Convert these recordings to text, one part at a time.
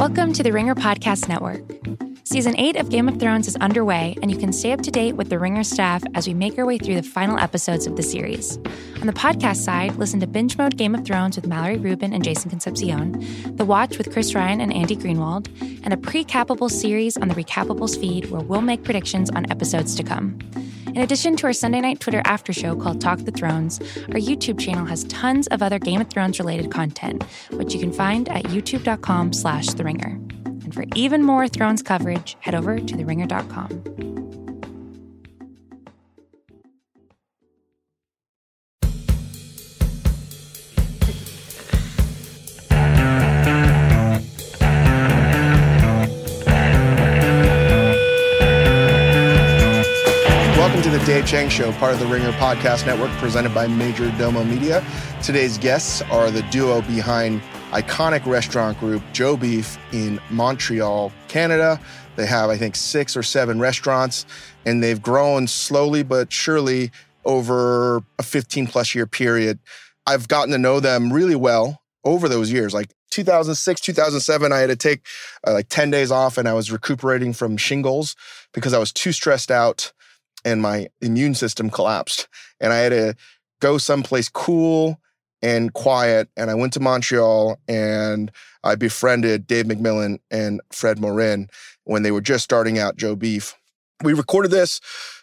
Welcome to the Ringer Podcast Network. Season 8 of Game of Thrones is underway, and you can stay up to date with the Ringer staff as we make our way through the final episodes of the series. On the podcast side, listen to Binge Mode Game of Thrones with Mallory Rubin and Jason Concepcion, The Watch with Chris Ryan and Andy Greenwald, and a pre-cappable series on the Recapables feed where we'll make predictions on episodes to come. In addition to our Sunday night Twitter after show called Talk the Thrones, our YouTube channel has tons of other Game of Thrones related content, which you can find at youtube.com slash the ringer. And for even more Thrones coverage, head over to theringer.com. Dave Chang Show, part of the Ringer Podcast Network, presented by Majordomo Media. Today's guests are the duo behind iconic restaurant group Joe Beef in Montreal, Canada. They have, I think, six or seven restaurants, and they've grown slowly but surely over a 15 plus year period. I've gotten to know them really well over those years. Like 2006, 2007, I had to take uh, like 10 days off and I was recuperating from shingles because I was too stressed out and my immune system collapsed. And I had to go someplace cool and quiet. And I went to Montreal and I befriended Dave McMillan and Fred Morin when they were just starting out Joe Beef. We recorded this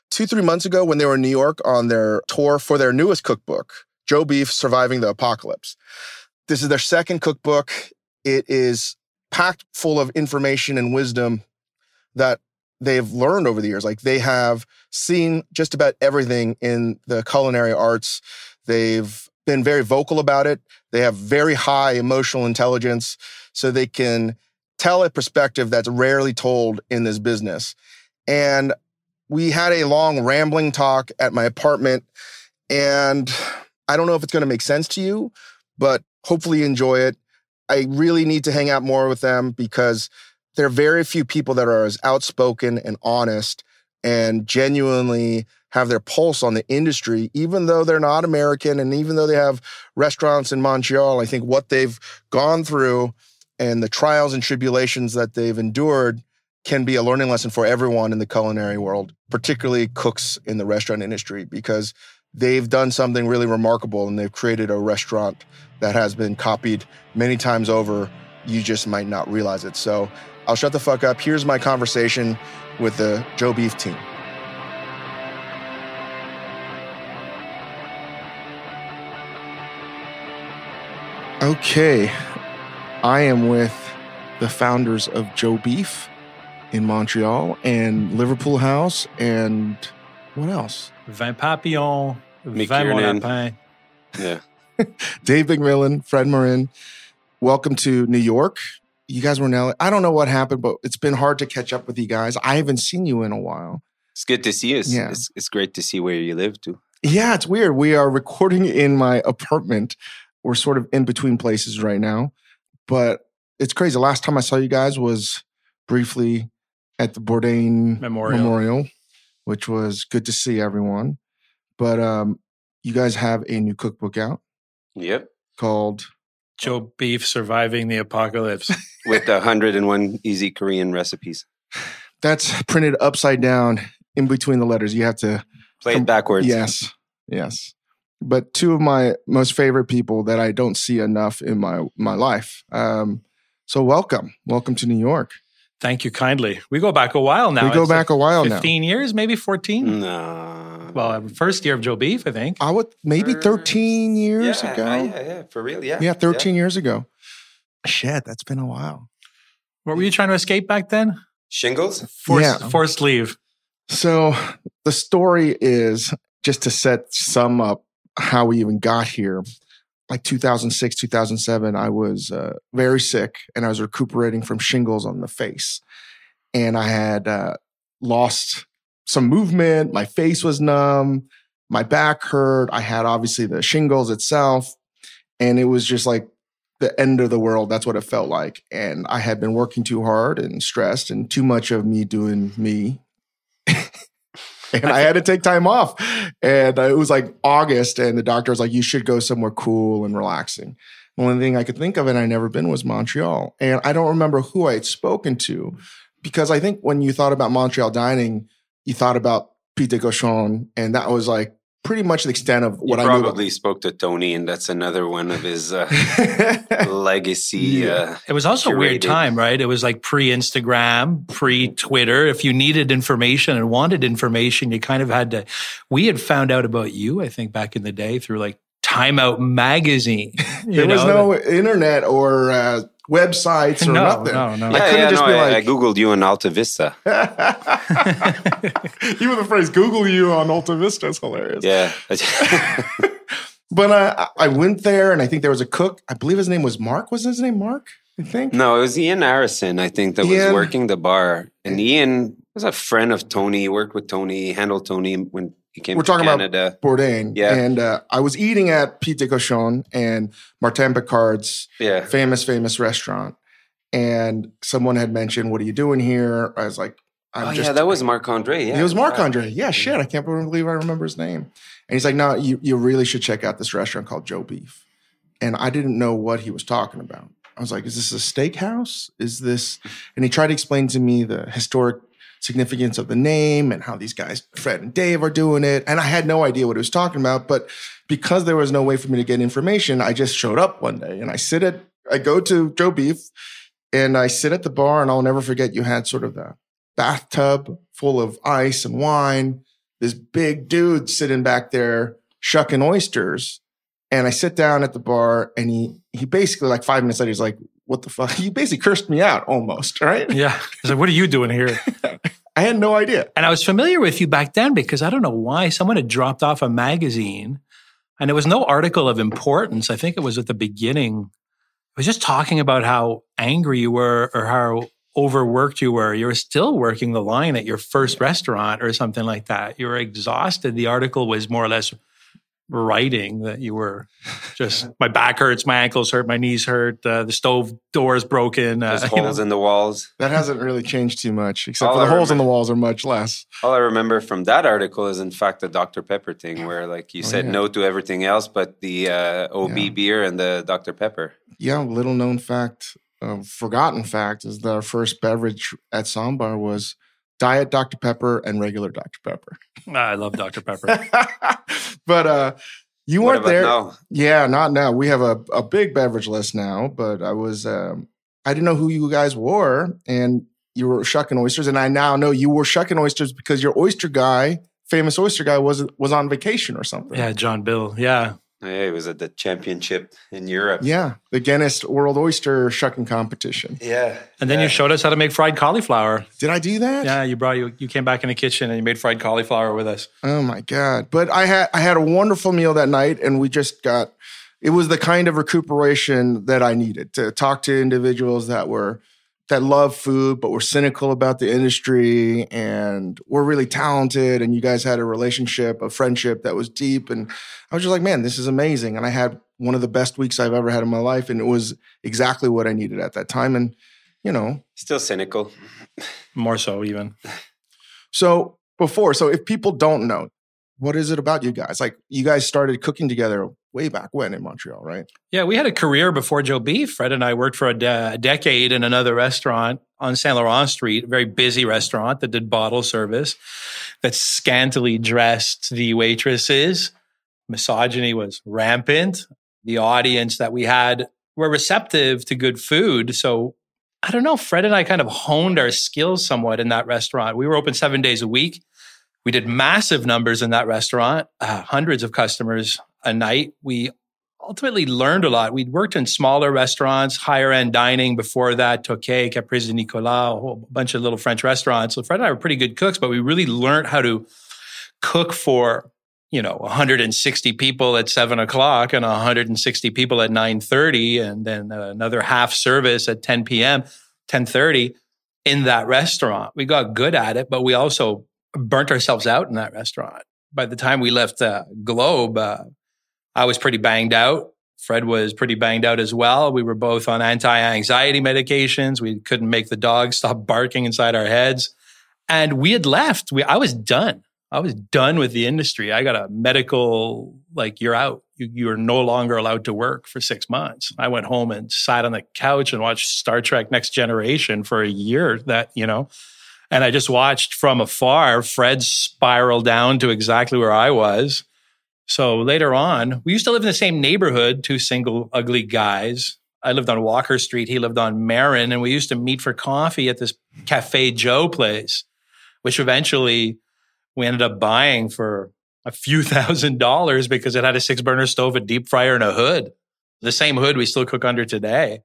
two, three months ago when they were in New York on their tour for their newest cookbook, Joe Beef Surviving the Apocalypse. This is their second cookbook. It is packed full of information and wisdom that they've learned over the years. Like they have seen just about everything in the culinary arts. They've been very vocal about it. They have very high emotional intelligence, so they can tell a perspective that's rarely told in this business. And we had a long rambling talk at my apartment. And I don't know if it's going to make sense to you, but hopefully you enjoy it. I really need to hang out more with them because there are very few people that are as outspoken and honest and genuinely have their pulse on the industry, even though they're not American and even though they have restaurants in Montreal. I think what they've gone through and the trials and tribulations that they've endured can be a learning lesson for everyone in the culinary world, particularly cooks in the restaurant industry, because they've done something really remarkable and they've created a restaurant that has been copied many times over. You just might not realize it. So I'll shut the fuck up. Here's my conversation with the Joe Beef team. Okay, I am with the founders of Joe Beef in Montreal and Liverpool House and what else? Vin Papillon, Mick Vin Mon Yeah. Dave McMillan, Fred Morin. Welcome to New York. You guys were in LA. I don't know what happened, but it's been hard to catch up with you guys. I haven't seen you in a while. It's good to see you. It's, Yeah. it's, it's great to see where you live too. Yeah, it's weird. We are recording in my apartment. We're sort of in between places right now, but it's crazy. The Last time I saw you guys was briefly at the Bourdain Memorial. Memorial, which was good to see everyone. But um, you guys have a new cookbook out Yep. called Joe Beef surviving the apocalypse. With 101 easy Korean recipes. that's printed upside down in between the letters. You have to Play From- it backwards. Yes, yes. But two of my most favorite people that I don't see enough in my my life. Um, so welcome, welcome to New York. Thank you kindly. We go back a while now. we go It's back like a while now. 15 years, maybe 14. No. Well, uh, first year of Joe Beef, I think. I would maybe thirteen years yeah, ago. yeah, yeah, for real. Yeah. Yeah, thirteen years ago. Shit, that's been a while. What were you trying to escape back then? Shingles? Forced, Yeah. forced leave. So the story is just to set some up how we even got here. Like 2006, 2007, I was uh, very sick and I was recuperating from shingles on the face. And I had uh, lost some movement. My face was numb. My back hurt. I had obviously the shingles itself. And it was just like the end of the world. That's what it felt like. And I had been working too hard and stressed and too much of me doing me and I had to take time off. And uh, it was like August, and the doctor was like, "You should go somewhere cool and relaxing." The only thing I could think of, and I'd never been, was Montreal. And I don't remember who I had spoken to because I think when you thought about Montreal dining, you thought about Pied de Cochon, and that was like pretty much the extent of what you I knew. probably spoke to Tony, and that's another one of his uh, legacy. Yeah. Uh, It was also a weird time, right? It was like pre Instagram, pre Twitter. If you needed information and wanted information, you kind of had to. We had found out about you, I think, back in the day through like Time Out magazine. You there was know, no internet or uh, websites or No, nothing. no, no. I yeah, couldn't yeah, just no, be I, I googled you on Alta Vista. even the phrase "Google you" on Alta Vista is hilarious. Yeah, But uh, I went there, and I think there was a cook. I believe his name was Mark. Was his name Mark? I think. no, it was Ian Harrison, I think, that Ian- was working the bar, and Ian was a friend of Tony. He worked with Tony, handled Tony when he came We're talking about- Bourdain. Yeah. And uh, I was eating at Pied de Cochon and Martin Picard's yeah, famous, famous restaurant. And someone had mentioned, What are you doing here? I was like, I'm oh just. yeah, that was Marc Andre. Yeah, it was Marc Andre. Yeah, shit. I can't believe I remember his name. And he's like, No, you, you really should check out this restaurant called Joe Beef. And I didn't know what he was talking about. I was like, Is this a steakhouse? Is this. And he tried to explain to me the historic significance of the name and how these guys, Fred and Dave, are doing it. And I had no idea what he was talking about. But because there was no way for me to get information, I just showed up one day and I sit at, I go to Joe Beef and I sit at the bar and I'll never forget you had sort of the bathtub full of ice and wine, this big dude sitting back there shucking oysters. And I sit down at the bar and he, he basically like five minutes later, he's like, what the fuck? You basically cursed me out almost, right? Yeah. I was like, what are you doing here? I had no idea. And I was familiar with you back then because I don't know why someone had dropped off a magazine and there was no article of importance. I think it was at the beginning. It was just talking about how angry you were or how overworked you were. You were still working the line at your first restaurant or something like that. You were exhausted. The article was more or less writing that you were just, my back hurts, my ankles hurt, my knees hurt, uh, the stove door is broken. Uh, There's you know. holes in the walls. That hasn't really changed too much, except All for the I holes in the walls are much less. All I remember from that article is, in fact, the Dr. Pepper thing, where like you Oh, said yeah. no to everything else, but the uh, OB Yeah. beer and the Dr. Pepper. Yeah, little known fact, uh, forgotten fact is that our first beverage at Ssäm Bar was Diet Dr. Pepper and regular Dr. Pepper. I love Dr. Pepper. but uh, you weren't there. now? Yeah, not now. We have a, a big beverage list now, but I was um, I didn't know who you guys were, and you were shucking oysters, and I now know you were shucking oysters because your oyster guy, famous oyster guy, was was on vacation or something. yeah, John Bil. Yeah. Yeah, it was at the championship in Europe. Yeah, the Guinness World Oyster Shucking Competition. Yeah. And then yeah. you showed us how to make fried cauliflower. Did I do that? Yeah, you brought you you came back in the kitchen and you made fried cauliflower with us. Oh my god! But I had I had a wonderful meal that night, and we just got. It was the kind of recuperation that I needed to talk to individuals that were that love food but were cynical about the industry and were really talented. And you guys had a relationship, a friendship that was deep. And I was just like, man, this is amazing. And I had one of the best weeks I've ever had in my life, and it was exactly what I needed at that time. And you know, Still cynical. More so even. So before, so if people don't know, what is it about you guys? Like you guys started cooking together way back when in Montreal, right? Yeah, we had a career before Joe Beef. Fred and I worked for a, de- a decade in another restaurant on Saint Laurent Street, a very busy restaurant that did bottle service, that scantily dressed the waitresses. Misogyny was rampant. The audience that we had were receptive to good food. So I don't know. Fred and I kind of honed our skills somewhat in that restaurant. We were open seven days a week. We did massive numbers in that restaurant, uh, hundreds of customers a night. We ultimately learned a lot. We'd worked in smaller restaurants, higher end dining before that, Toqué, Caprice de Nicolas, a whole bunch of little French restaurants. So Fred and I were pretty good cooks, but we really learned how to cook for, you know, 160 people at seven o'clock and 160 people at 9.30 and then another half service at 10 p.m., 10.30 in that restaurant. We got good at it, but we also burnt ourselves out in that restaurant. By the time we left uh, Globe, uh, I was pretty banged out. Fred was pretty banged out as well. We were both on anti-anxiety medications. We couldn't make the dogs stop barking inside our heads. And we had left. We, I was done. I was done with the industry. I got a medical, like, you're out. you, you are no longer allowed to work for six months. I went home and sat on the couch and watched Star Trek Next Generation for a year that, you know, and I just watched from afar Fred spiral down to exactly where I was. So later on, we used to live in the same neighborhood, two single ugly guys. I lived on Walker Street. He lived on Marin. And we used to meet for coffee at this Cafe Joe place, which eventually we ended up buying for a few thousand dollars because it had a six burner stove, a deep fryer, and a hood. The same hood we still cook under today.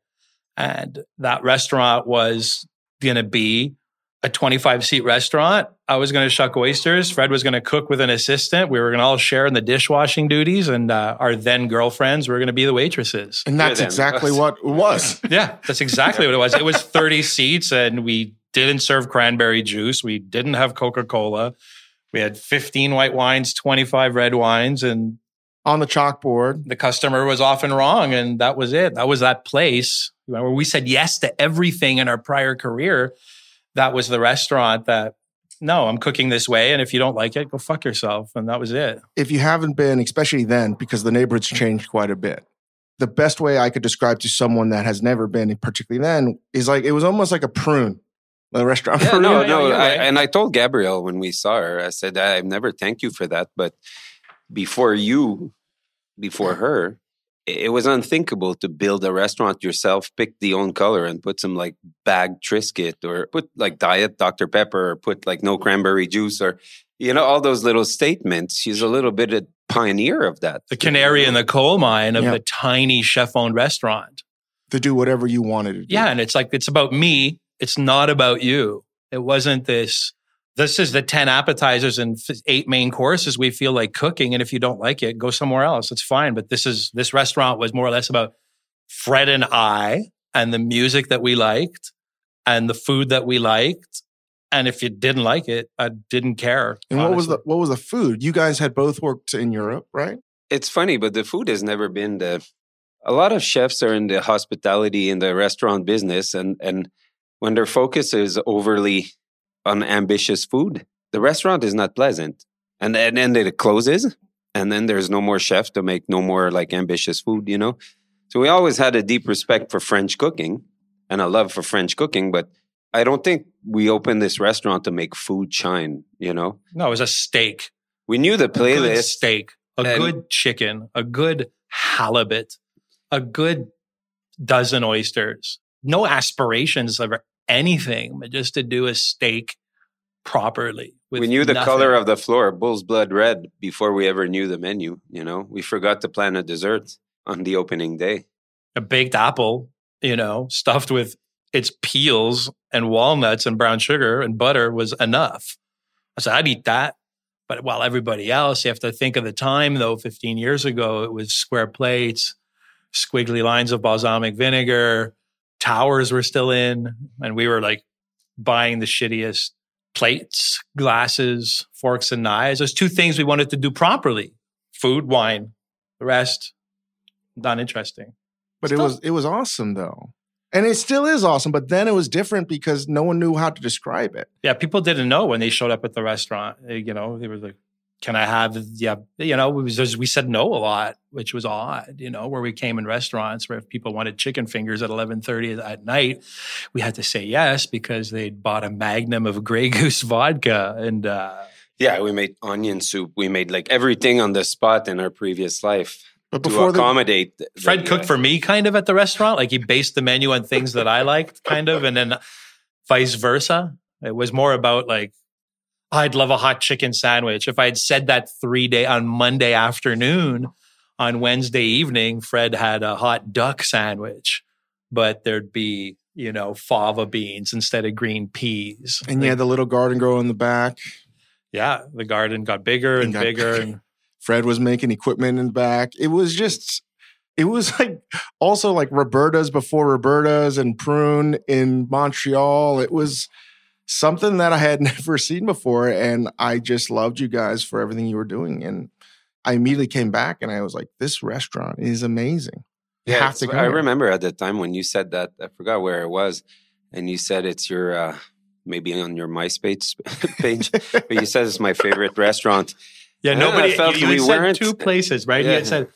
And that restaurant was going to be a 25 seat restaurant. I was going to shuck oysters. Fred was going to cook with an assistant. We were going to all share in the dishwashing duties, and uh, our then girlfriends were going to be the waitresses. And that's exactly what it was. yeah, that's exactly what it was. It was 30 seats, and we didn't serve cranberry juice. We didn't have Coca Cola. We had 15 white wines, 25 red wines, and on the chalkboard. The customer was often wrong, and that was it. That was that place where we said yes to everything in our prior career that was the restaurant that no, I'm cooking this way. And if you don't like it, go fuck yourself. And that was it. If you haven't been, especially then, because the neighborhood's changed quite a bit, the best way I could describe to someone that has never been, particularly then, is like it was almost like a prune. The restaurant. Yeah, no, no. I, and I told Gabrielle when we saw her, I said, I've never thanked you for that. But before you, before her, it was unthinkable to build a restaurant yourself, pick the own color and put some like bag Triscuit or put like diet Dr. Pepper or put like no cranberry juice or, you know, all those little statements. She's a little bit a pioneer of that. The canary in the coal mine of yeah. the tiny chef owned restaurant. To do whatever you wanted to do. Yeah. And it's like, it's about me. It's not about you. It wasn't this this is the 10 appetizers and eight main courses we feel like cooking and if you don't like it go somewhere else. It's fine but this is this restaurant was more or less about fred and i and the music that we liked and the food that we liked and if you didn't like it i didn't care and honestly. what was the what was the food? You guys had both worked in europe right? It's funny but the food has never been the a lot of chefs are in the hospitality in the restaurant business and and when their focus is overly on ambitious food. The restaurant is not pleasant. And, and then it closes and then there's no more chef to make no more like ambitious food, you know? So we always had a deep respect for French cooking and a love for French cooking, but I don't think we opened this restaurant to make food shine, you know? No, it was a steak. We knew the playlist. A steak, a good chicken, a good halibut, a good dozen oysters. No aspirations of anything, but just to do a steak properly. We knew the nothing. color of the floor, bull's blood red, before we ever knew the menu. You know, we forgot to plan a dessert on the opening day. A baked apple, you know, stuffed with its peels and walnuts and brown sugar and butter was enough. I said, I'd eat that. But while everybody else, you have to think of the time though, 15 years ago, it was square plates, squiggly lines of balsamic vinegar, towers were still in, and we were like buying the shittiest plates, glasses, forks, and knives. There's two things we wanted to do properly: food, wine. The rest, not interesting. But still. it was it was awesome though. And it still is awesome, but then it was different because no one knew how to describe it. Yeah, people didn't know when they showed up at the restaurant. You know, they were like, can I have, yeah, you know, we, just, we said no a lot, which was odd, you know, where we came in restaurants where if people wanted chicken fingers at 1130 at night, we had to say yes because they'd bought a magnum of Grey Goose vodka and, uh, yeah, we made onion soup. We made like everything on the spot in our previous life. But before to accommodate, the, Fred the, cooked uh, for me kind of at the restaurant. Like he based the menu on things that I liked, kind of, and then vice versa. It was more about like I'd love a hot chicken sandwich. If I had said that three day on Monday afternoon, on Wednesday evening, Fred had a hot duck sandwich, but there'd be, you know, fava beans instead of green peas. And you had the little garden grow in the back. Yeah, the garden got bigger and, and bigger. And Fred was making equipment in the back. It was just, it was like also like Roberta's before Roberta's and Prune in Montreal. It was, something that I had never seen before. And I just loved you guys for everything you were doing. And I immediately came back and I was like, this restaurant is amazing. You yeah, I remember at the time when you said that, I forgot where it was. And you said it's your, uh, maybe on your MySpace page, but you said it's my favorite restaurant. Yeah, nobody. felt you, you we said weren't, two places, right? Yeah. He had said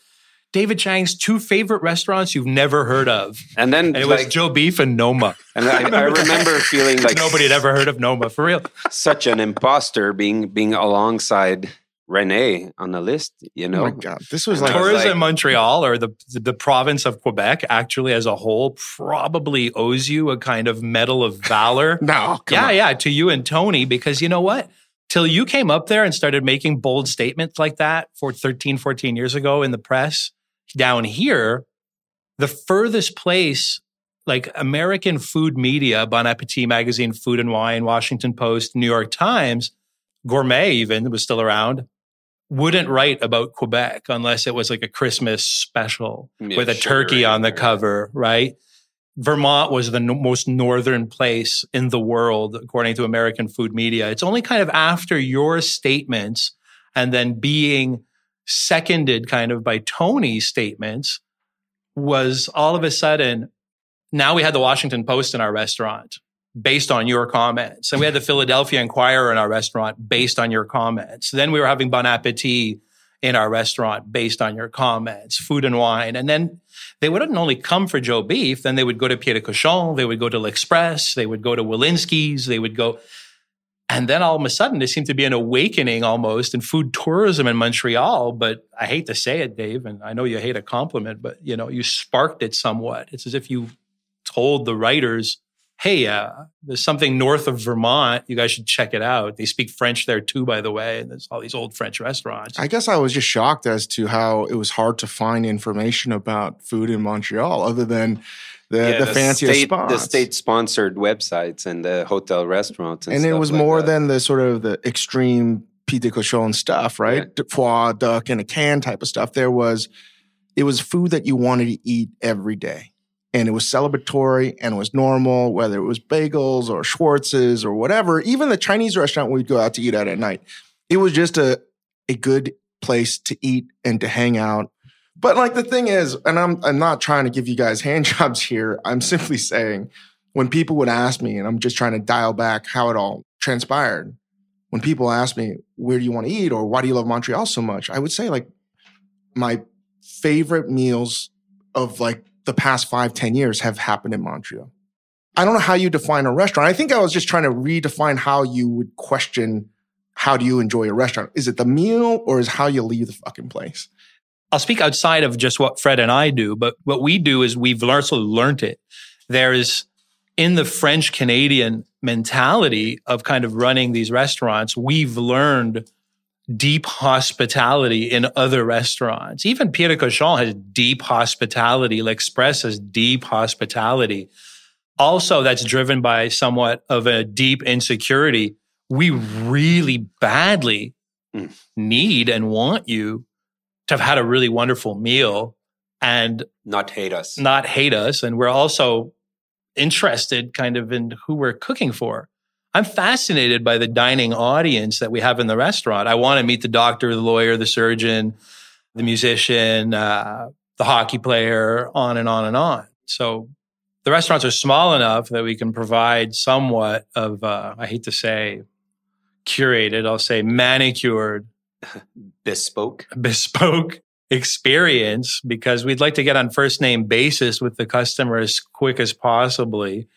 David Chang's two favorite restaurants you've never heard of. And then And it like, was Joe Beef and Noma. and I, I remember feeling like Nobody had ever heard of Noma for real. such an imposter being being alongside Rene on the list. You Oh know, my god, this was And like Tourism like- Montreal or the the province of Quebec actually as a whole probably owes you a kind of medal of valor. no, come yeah, on. yeah, to you and Tony because you know what? Till you came up there and started making bold statements like that for 13, 14 years ago in the press down here, the furthest place like American food media, Bon Appetit magazine, Food and Wine, Washington Post, New York Times, Gourmet even was still around, wouldn't write about Quebec unless it was like a Christmas special Yeah, with a turkey on the cover, right? Vermont was the no- most northern place in the world, according to American food media. It's only kind of after your statements and then being seconded kind of by Tony's statements was all of a sudden now we had the Washington Post in our restaurant based on your comments. And we had the Philadelphia Inquirer in our restaurant based on your comments. Then we were having Bon Appetit in our restaurant based on your comments, food and wine. And then they wouldn't only come for Joe Beef, then they would go to Pierre de Cochon, they would go to L'Express, they would go to Wilensky's, they would go. And then all of a sudden, there seemed to be an awakening almost in food tourism in Montreal. But I hate to say it, Dave, and I know you hate a compliment, but you know, you sparked it somewhat. It's as if you told the writers, hey, uh, there's something north of Vermont. You guys should check it out. They speak French there too, by the way. And there's all these old French restaurants. I guess I was just shocked as to how it was hard to find information about food in Montreal, other than the, Yeah, the, fanciest state, spots. the state sponsored websites and the hotel restaurants, and, and it was like more that. than the sort of the extreme pied de cochon stuff, right? Yeah. Foie, duck, in a can type of stuff. There was, it was food that you wanted to eat every day. And it was celebratory and it was normal, whether it was bagels or Schwartz's or whatever. Even the Chinese restaurant we'd go out to eat at at night, it was just a, a good place to eat and to hang out. But like the thing is, and I'm I'm not trying to give you guys hand jobs here. I'm simply saying when people would ask me, and I'm just trying to dial back how it all transpired. When people ask me, where do you want to eat or why do you love Montreal so much? I would say like my favorite meals of like the past five, ten years have happened in Montreal. I don't know how you define a restaurant. I think I was just trying to redefine how you would question how do you enjoy a restaurant? Is it the meal or is how you leave the fucking place? I'll speak outside of just what Fred and I do, but what we do is we've also learned it. There is in the French Canadian mentality of kind of running these restaurants, we've learned deep hospitality in other restaurants. Even Pierre Cochon has deep hospitality. L'Express has deep hospitality. Also, that's driven by somewhat of a deep insecurity. We really badly Mm. need and want you to have had a really wonderful meal and not hate us. not hate us. And we're also interested kind of in who we're cooking for. I'm fascinated by the dining audience that we have in the restaurant. I want to meet the doctor, the lawyer, the surgeon, the musician, uh, the hockey player, on and on and on. So the restaurants are small enough that we can provide somewhat of, uh, I hate to say, curated, I'll say manicured Bespoke. bespoke experience because we'd like to get on first name basis with the customer as quick as possibly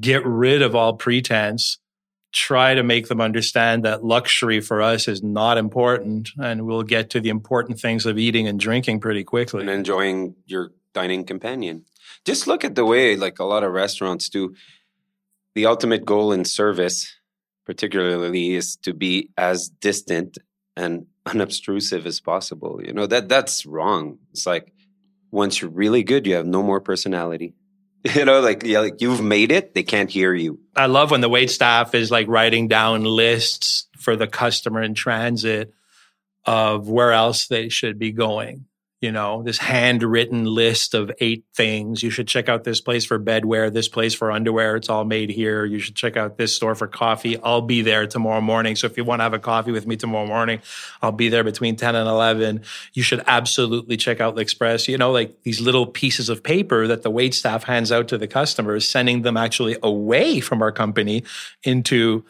get rid of all pretense try to make them understand that luxury for us is not important and we'll get to the important things of eating and drinking pretty quickly and enjoying your dining companion. Just look at the way, like a lot of restaurants do, the ultimate goal in service, particularly, is to be as distant and unobtrusive as possible. You know that that's wrong. It's like once you're really good, you have no more personality. You know, like yeah, like you've made it, they can't hear you. I love when the wait staff is like writing down lists for the customer in transit of where else they should be going. You know, this handwritten list of eight things. You should check out this place for bedwear, this place for underwear. It's all made here. You should check out this store for coffee. I'll be there tomorrow morning. So if you want to have a coffee with me tomorrow morning, I'll be there between 10 and 11. You should absolutely check out L'Express. You know, like these little pieces of paper that the wait staff hands out to the customers, sending them actually away from our company into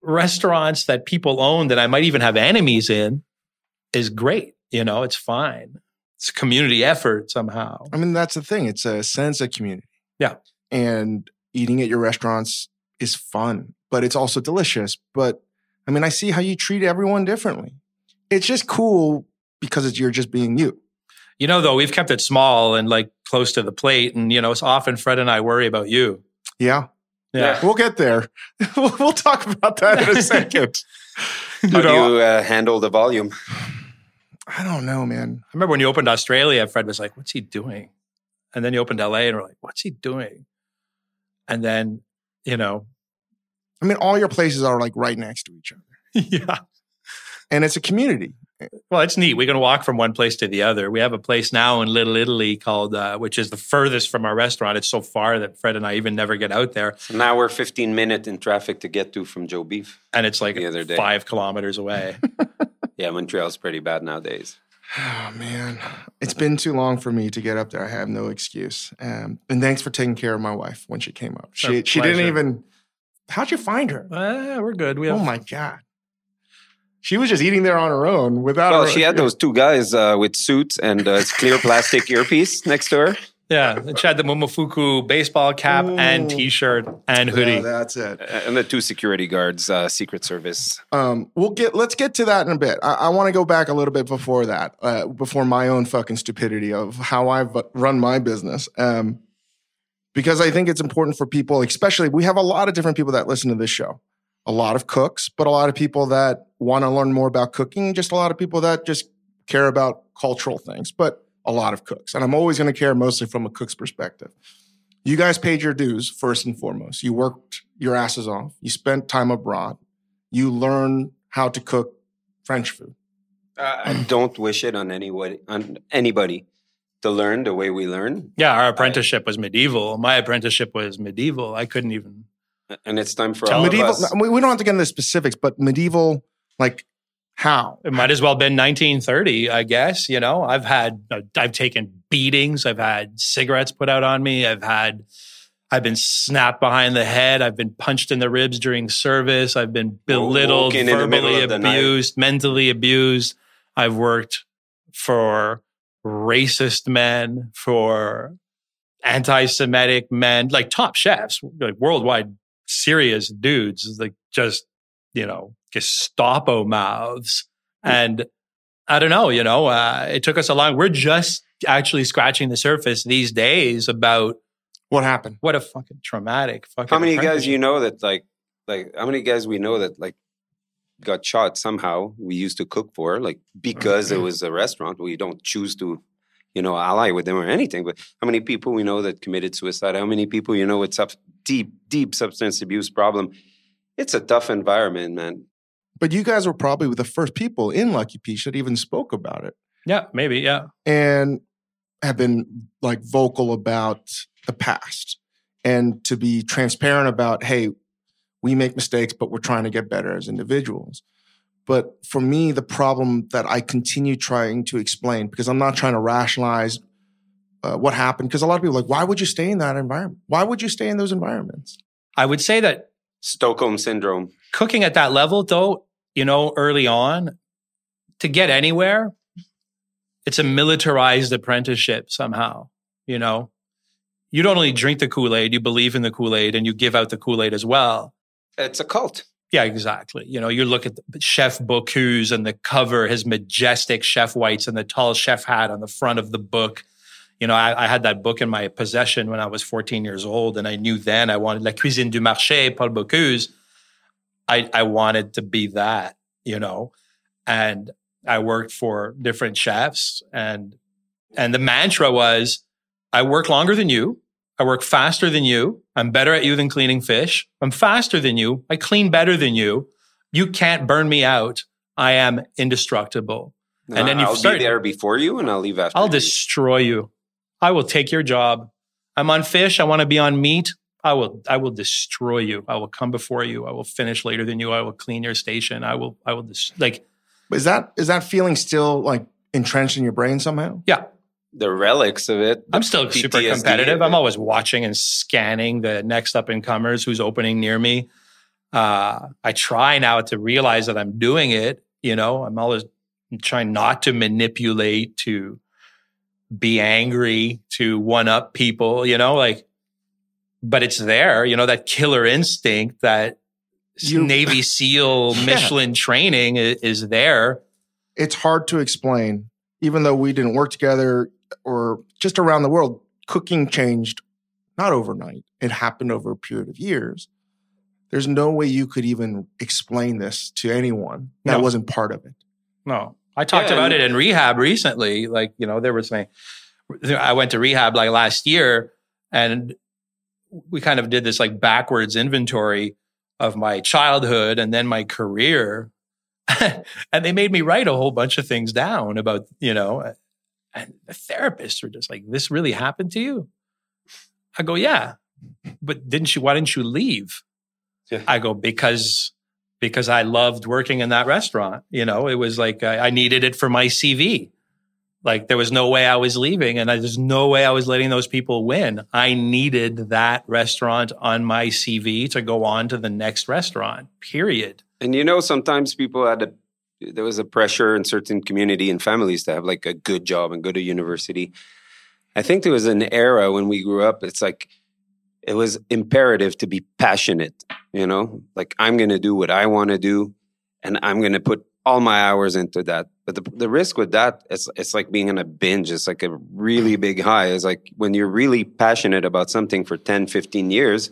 restaurants that people own that I might even have enemies in is great. You know, it's fine. It's a community effort somehow. I mean, that's the thing. It's a sense of community. Yeah. And eating at your restaurants is fun, but it's also delicious. But I mean, I see how you treat everyone differently. It's just cool because it's, you're just being you. You know, though, we've kept it small and like close to the plate. And, you know, it's often Fred and I worry about you. Yeah. Yeah. We'll get there. we'll we'll talk about that in a second. How you do you uh, handle the volume? I don't know, man. I remember when you opened Australia, Fred was like, what's he doing? And then you opened LA and we're like, what's he doing? And then, you know, I mean, all your places are like right next to each other, yeah. and it's a community. Well, it's neat. We can walk from one place to the other. We have a place now in Little Italy called, uh, which is the furthest from our restaurant. It's so far that Fred and I even never get out there. So now we're 15 minutes in traffic to get to from Joe Beef. And it's like The other day. five kilometers away. Yeah, Montreal's pretty bad nowadays. Oh man, it's been too long for me to get up there. I have no excuse. Um, and thanks for taking care of my wife when she came up. She she didn't even. How'd you find her? uh, we're good. We have, Oh my god, she was just eating there on her own without. Well, her, she had those two guys uh, with suits and uh, clear plastic earpiece next to her. Yeah. And she had the Momofuku baseball cap and t-shirt and hoodie. Yeah, that's it. And the two security guards, uh, Secret Service. Um, we'll get let's get to that in a bit. I, I want to go back a little bit before that, uh, before my own fucking stupidity of how I've run my business. Um, because I think it's important for people, especially we have a lot of different people that listen to this show. A lot of cooks, but a lot of people that want to learn more about cooking. Just a lot of people that just care about cultural things, but a lot of cooks. And I'm always going to care mostly from a cook's perspective. You guys paid your dues first and foremost. You worked your asses off. You spent time abroad you learn how to cook French food. Uh, I don't wish it on anybody, on anybody to learn the way we learn. Yeah, our apprenticeship was medieval. My apprenticeship was medieval. I couldn't even. And it's time for Tell all medieval. of us. We we don't have to get into the specifics, but medieval, like how? It might as well have been 1930, I guess. You know, I've had, uh, I've taken beatings. I've had cigarettes put out on me. I've had, I've been snapped behind the head. I've been punched in the ribs during service. I've been belittled, Woken in the middle verbally of the night. abused, mentally abused. I've worked for racist men, for anti-Semitic men, like top chefs, like worldwide serious dudes, like just, you know, Gestapo mouths. And I don't know, you know, uh, it took us a long, we're just actually scratching the surface these days about What happened? what a fucking traumatic fucking. How many guys you know that like, like how many guys we know that like got shot somehow? We used to cook for like because it was a restaurant. We don't choose to, you know, ally with them or anything. But how many people we know that committed suicide? How many people you know with sub- deep, deep substance abuse problem? It's a tough environment, man. But you guys were probably the first people in Lucky Peach that even spoke about it Yeah, maybe. Yeah. and have been like vocal about the past and to be transparent about, hey, we make mistakes, but we're trying to get better as individuals. But for me, the problem that I continue trying to explain, because I'm not trying to rationalize uh, what happened, because a lot of people are like, why would you stay in that environment? Why would you stay in those environments? I would say that Stockholm syndrome. cooking at that level, though, you know, early on, to get anywhere, it's a militarized apprenticeship somehow. You know, you don't only drink the Kool Aid, you believe in the Kool Aid and you give out the Kool Aid as well. It's a cult. Yeah, exactly. You know, you look at the Chef Bocuse and the cover, his majestic chef whites and the tall chef hat on the front of the book. You know, I, I had that book in my possession when I was 14 years old, and I knew then I wanted La Cuisine du Marché, Paul Bocuse. I, I wanted to be that, you know, and I worked for different chefs, and and the mantra was, I work longer than you, I work faster than you. I'm better at you than cleaning fish. I'm faster than you. I clean better than you. You can't burn me out. I am indestructible. And then you I'll start- be there before you, and I'll leave after. I'll you. destroy you. I will take your job. I'm on fish. I want to be on meat. I will I will destroy you. I will come before you. I will finish later than you. I will clean your station. I will I will dis- like Is that is that feeling still like entrenched in your brain somehow? yeah. the relics of it. I'm still super competitive. I'm always watching and scanning the next up and comers who's opening near me. Uh, I try now to realize that I'm doing it. You know, I'm always trying not to manipulate, to be angry, to one up people, you know, like, but it's there, you know, that killer instinct, that You- Navy SEAL Yeah. Michelin training is, is there. It's hard to explain, even though we didn't work together or just around the world. Cooking changed not overnight, it happened over a period of years. There's no way you could even explain this to anyone that No. wasn't part of it. No, I talked Yeah, about it in rehab recently. Like, you know, there was my, I went to rehab like last year and we kind of did this like backwards inventory of my childhood and then my career. and they made me write a whole bunch of things down about, you know, and the therapists were just like, this really happened to you? I go, yeah. But didn't you, why didn't you leave? Yeah. I go, because because I loved working in that restaurant. You know, it was like I, I needed it for my CV. Like there was no way I was leaving, and I, there's no way I was letting those people win. I needed that restaurant on my CV to go on to the next restaurant. Period. And you know, sometimes people had a there was a pressure in certain community and families to have like a good job and go to university. I think there was an era when we grew up. It's like it was imperative to be passionate. You know, like I'm going to do what I want to do, and I'm going to put all my hours into that. But the the risk with that, it's it's like being in a binge. It's like a really big high. It's like when you're really passionate about something for 10, 15 years,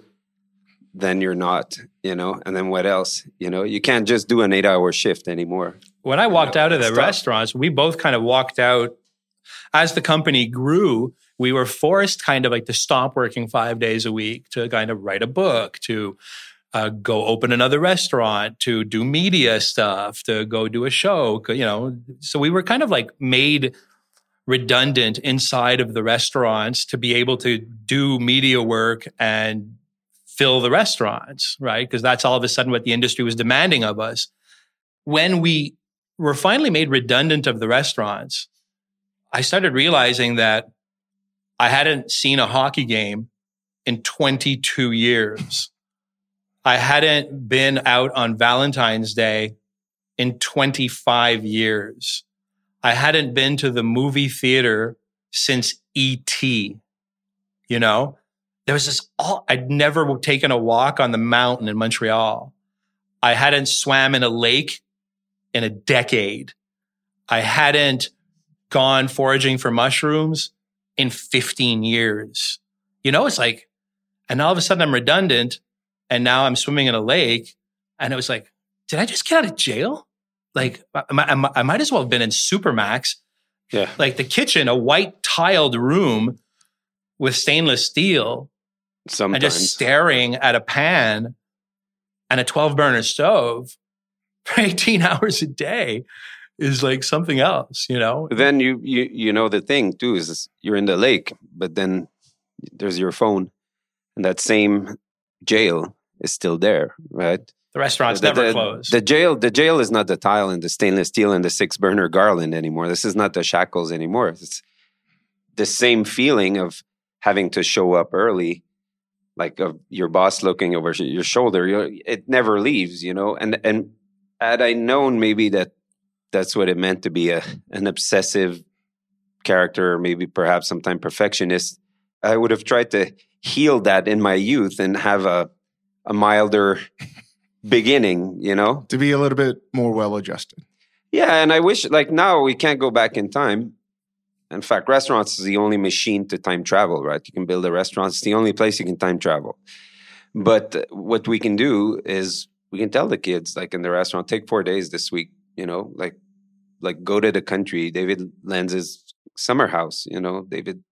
then you're not, you know. And then what else? You know, you can't just do an eight hour shift anymore. When I walked out of the tough. restaurants, we both kind of walked out as the company grew. We were forced kind of like to stop working five days a week to kind of write a book, to uh, go open another restaurant, to do media stuff, to go do a show, you know. So we were kind of like made redundant inside of the restaurants to be able to do media work and fill the restaurants, right? Because that's all of a sudden what the industry was demanding of us. When we were finally made redundant of the restaurants, I started realizing that I hadn't seen a hockey game in 22 years. I hadn't been out on Valentine's Day in 25 years. I hadn't been to the movie theater since E.T. You know, there was this all, I'd never taken a walk on the mountain in Montreal. I hadn't swam in a lake in a decade. I hadn't gone foraging for mushrooms in 15 years. You know, it's like, and all of a sudden I'm redundant and now I'm swimming in a lake. And it was like, did I just get out of jail? Like, I, I, might as well have been in Supermax. Yeah. Like the kitchen, a white tiled room with stainless steel and just staring at a pan and a 12 burner stove for 18 hours a day is like something else, you know? But then you you you know the thing too is you're in the lake, but then there's your phone, and that same jail is still there, right? The restaurants the, never the, close. The jail the jail is not the tile and the stainless steel and the six burner garland anymore. This is not the shackles anymore. It's the same feeling of having to show up early, like of your boss looking over your shoulder. You it never leaves, you know. And and had I known maybe that that's what it meant to be a an obsessive character, or maybe perhaps sometime perfectionist, I would have tried to heal that in my youth and have a a milder beginning, you know? To be a little bit more well adjusted. Yeah, and I wish like now we can't go back in time. In fact, restaurants is the only machine to time travel, right? You can build a restaurant. It's the only place you can time travel. But what we can do is we can tell the kids, like in the restaurant, take four days this week, you know, like like go to the country. David Lenz's summer house, you know, David.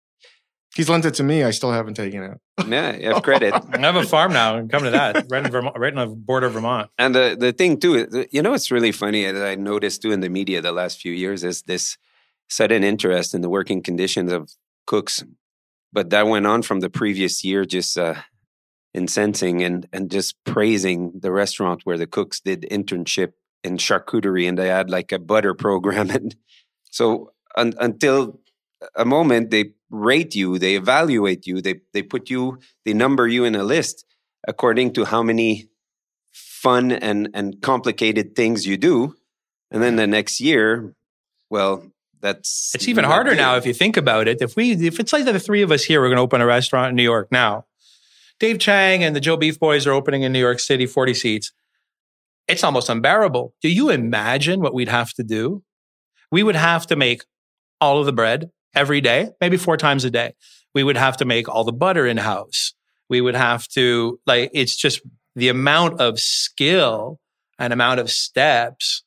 He's lent it to me. I still haven't taken it. Yeah, you have credit. I have a farm now and come to that right in Vermont, right on the border of Vermont. And the the thing too, is- you know, it's really funny that I noticed too in the media the last few years is this sudden interest in the working conditions of cooks, but that went on from the previous year, just uh, incensing and and just praising the restaurant where the cooks did internship in charcuterie and they had like a butter program, and so un, until a moment they rate you, they evaluate you, they they put you, they number you in a list according to how many fun and and complicated things you do and then the next year well That's It's even harder good. now if you think about it. If we, if it's like the three of us here, we're going to open a restaurant in New York now. Dave Chang and the Joe Beef Boys are opening in New York City, 40 seats. It's almost unbearable. Do you imagine what we'd have to do? We would have to make all of the bread every day, maybe four times a day. We would have to make all the butter in house. We would have to, like, it's just the amount of skill and amount of steps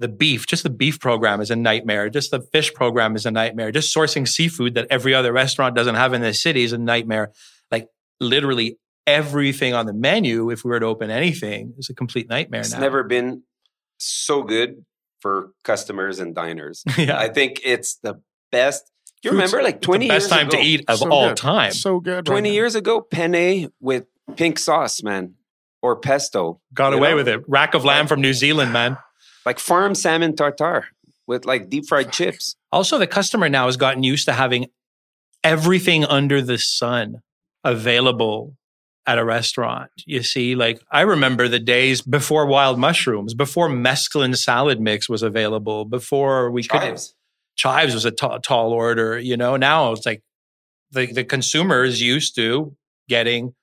the beef, just the beef program is a nightmare. Just the fish program is a nightmare. Just sourcing seafood that every other restaurant doesn't have in the city is a nightmare. Like literally everything on the menu, if we were to open anything, is a complete nightmare It's now. never been so good for customers and diners. yeah. I think it's the best. You Food's remember like 20 the best years time ago, to eat of So all good. time. So good. right 20 now. years ago, penne with pink sauce, man, or pesto. Got away know? with it. Rack of lamb from New Zealand, man. Like farm salmon tartare with like deep fried chips. Also, the customer now has gotten used to having everything under the sun available at a restaurant. You see, like I remember the days before wild mushrooms, before mesclun salad mix was available, before we could Chives. chives was a tall order. You know, now it's like the the consumer is used to getting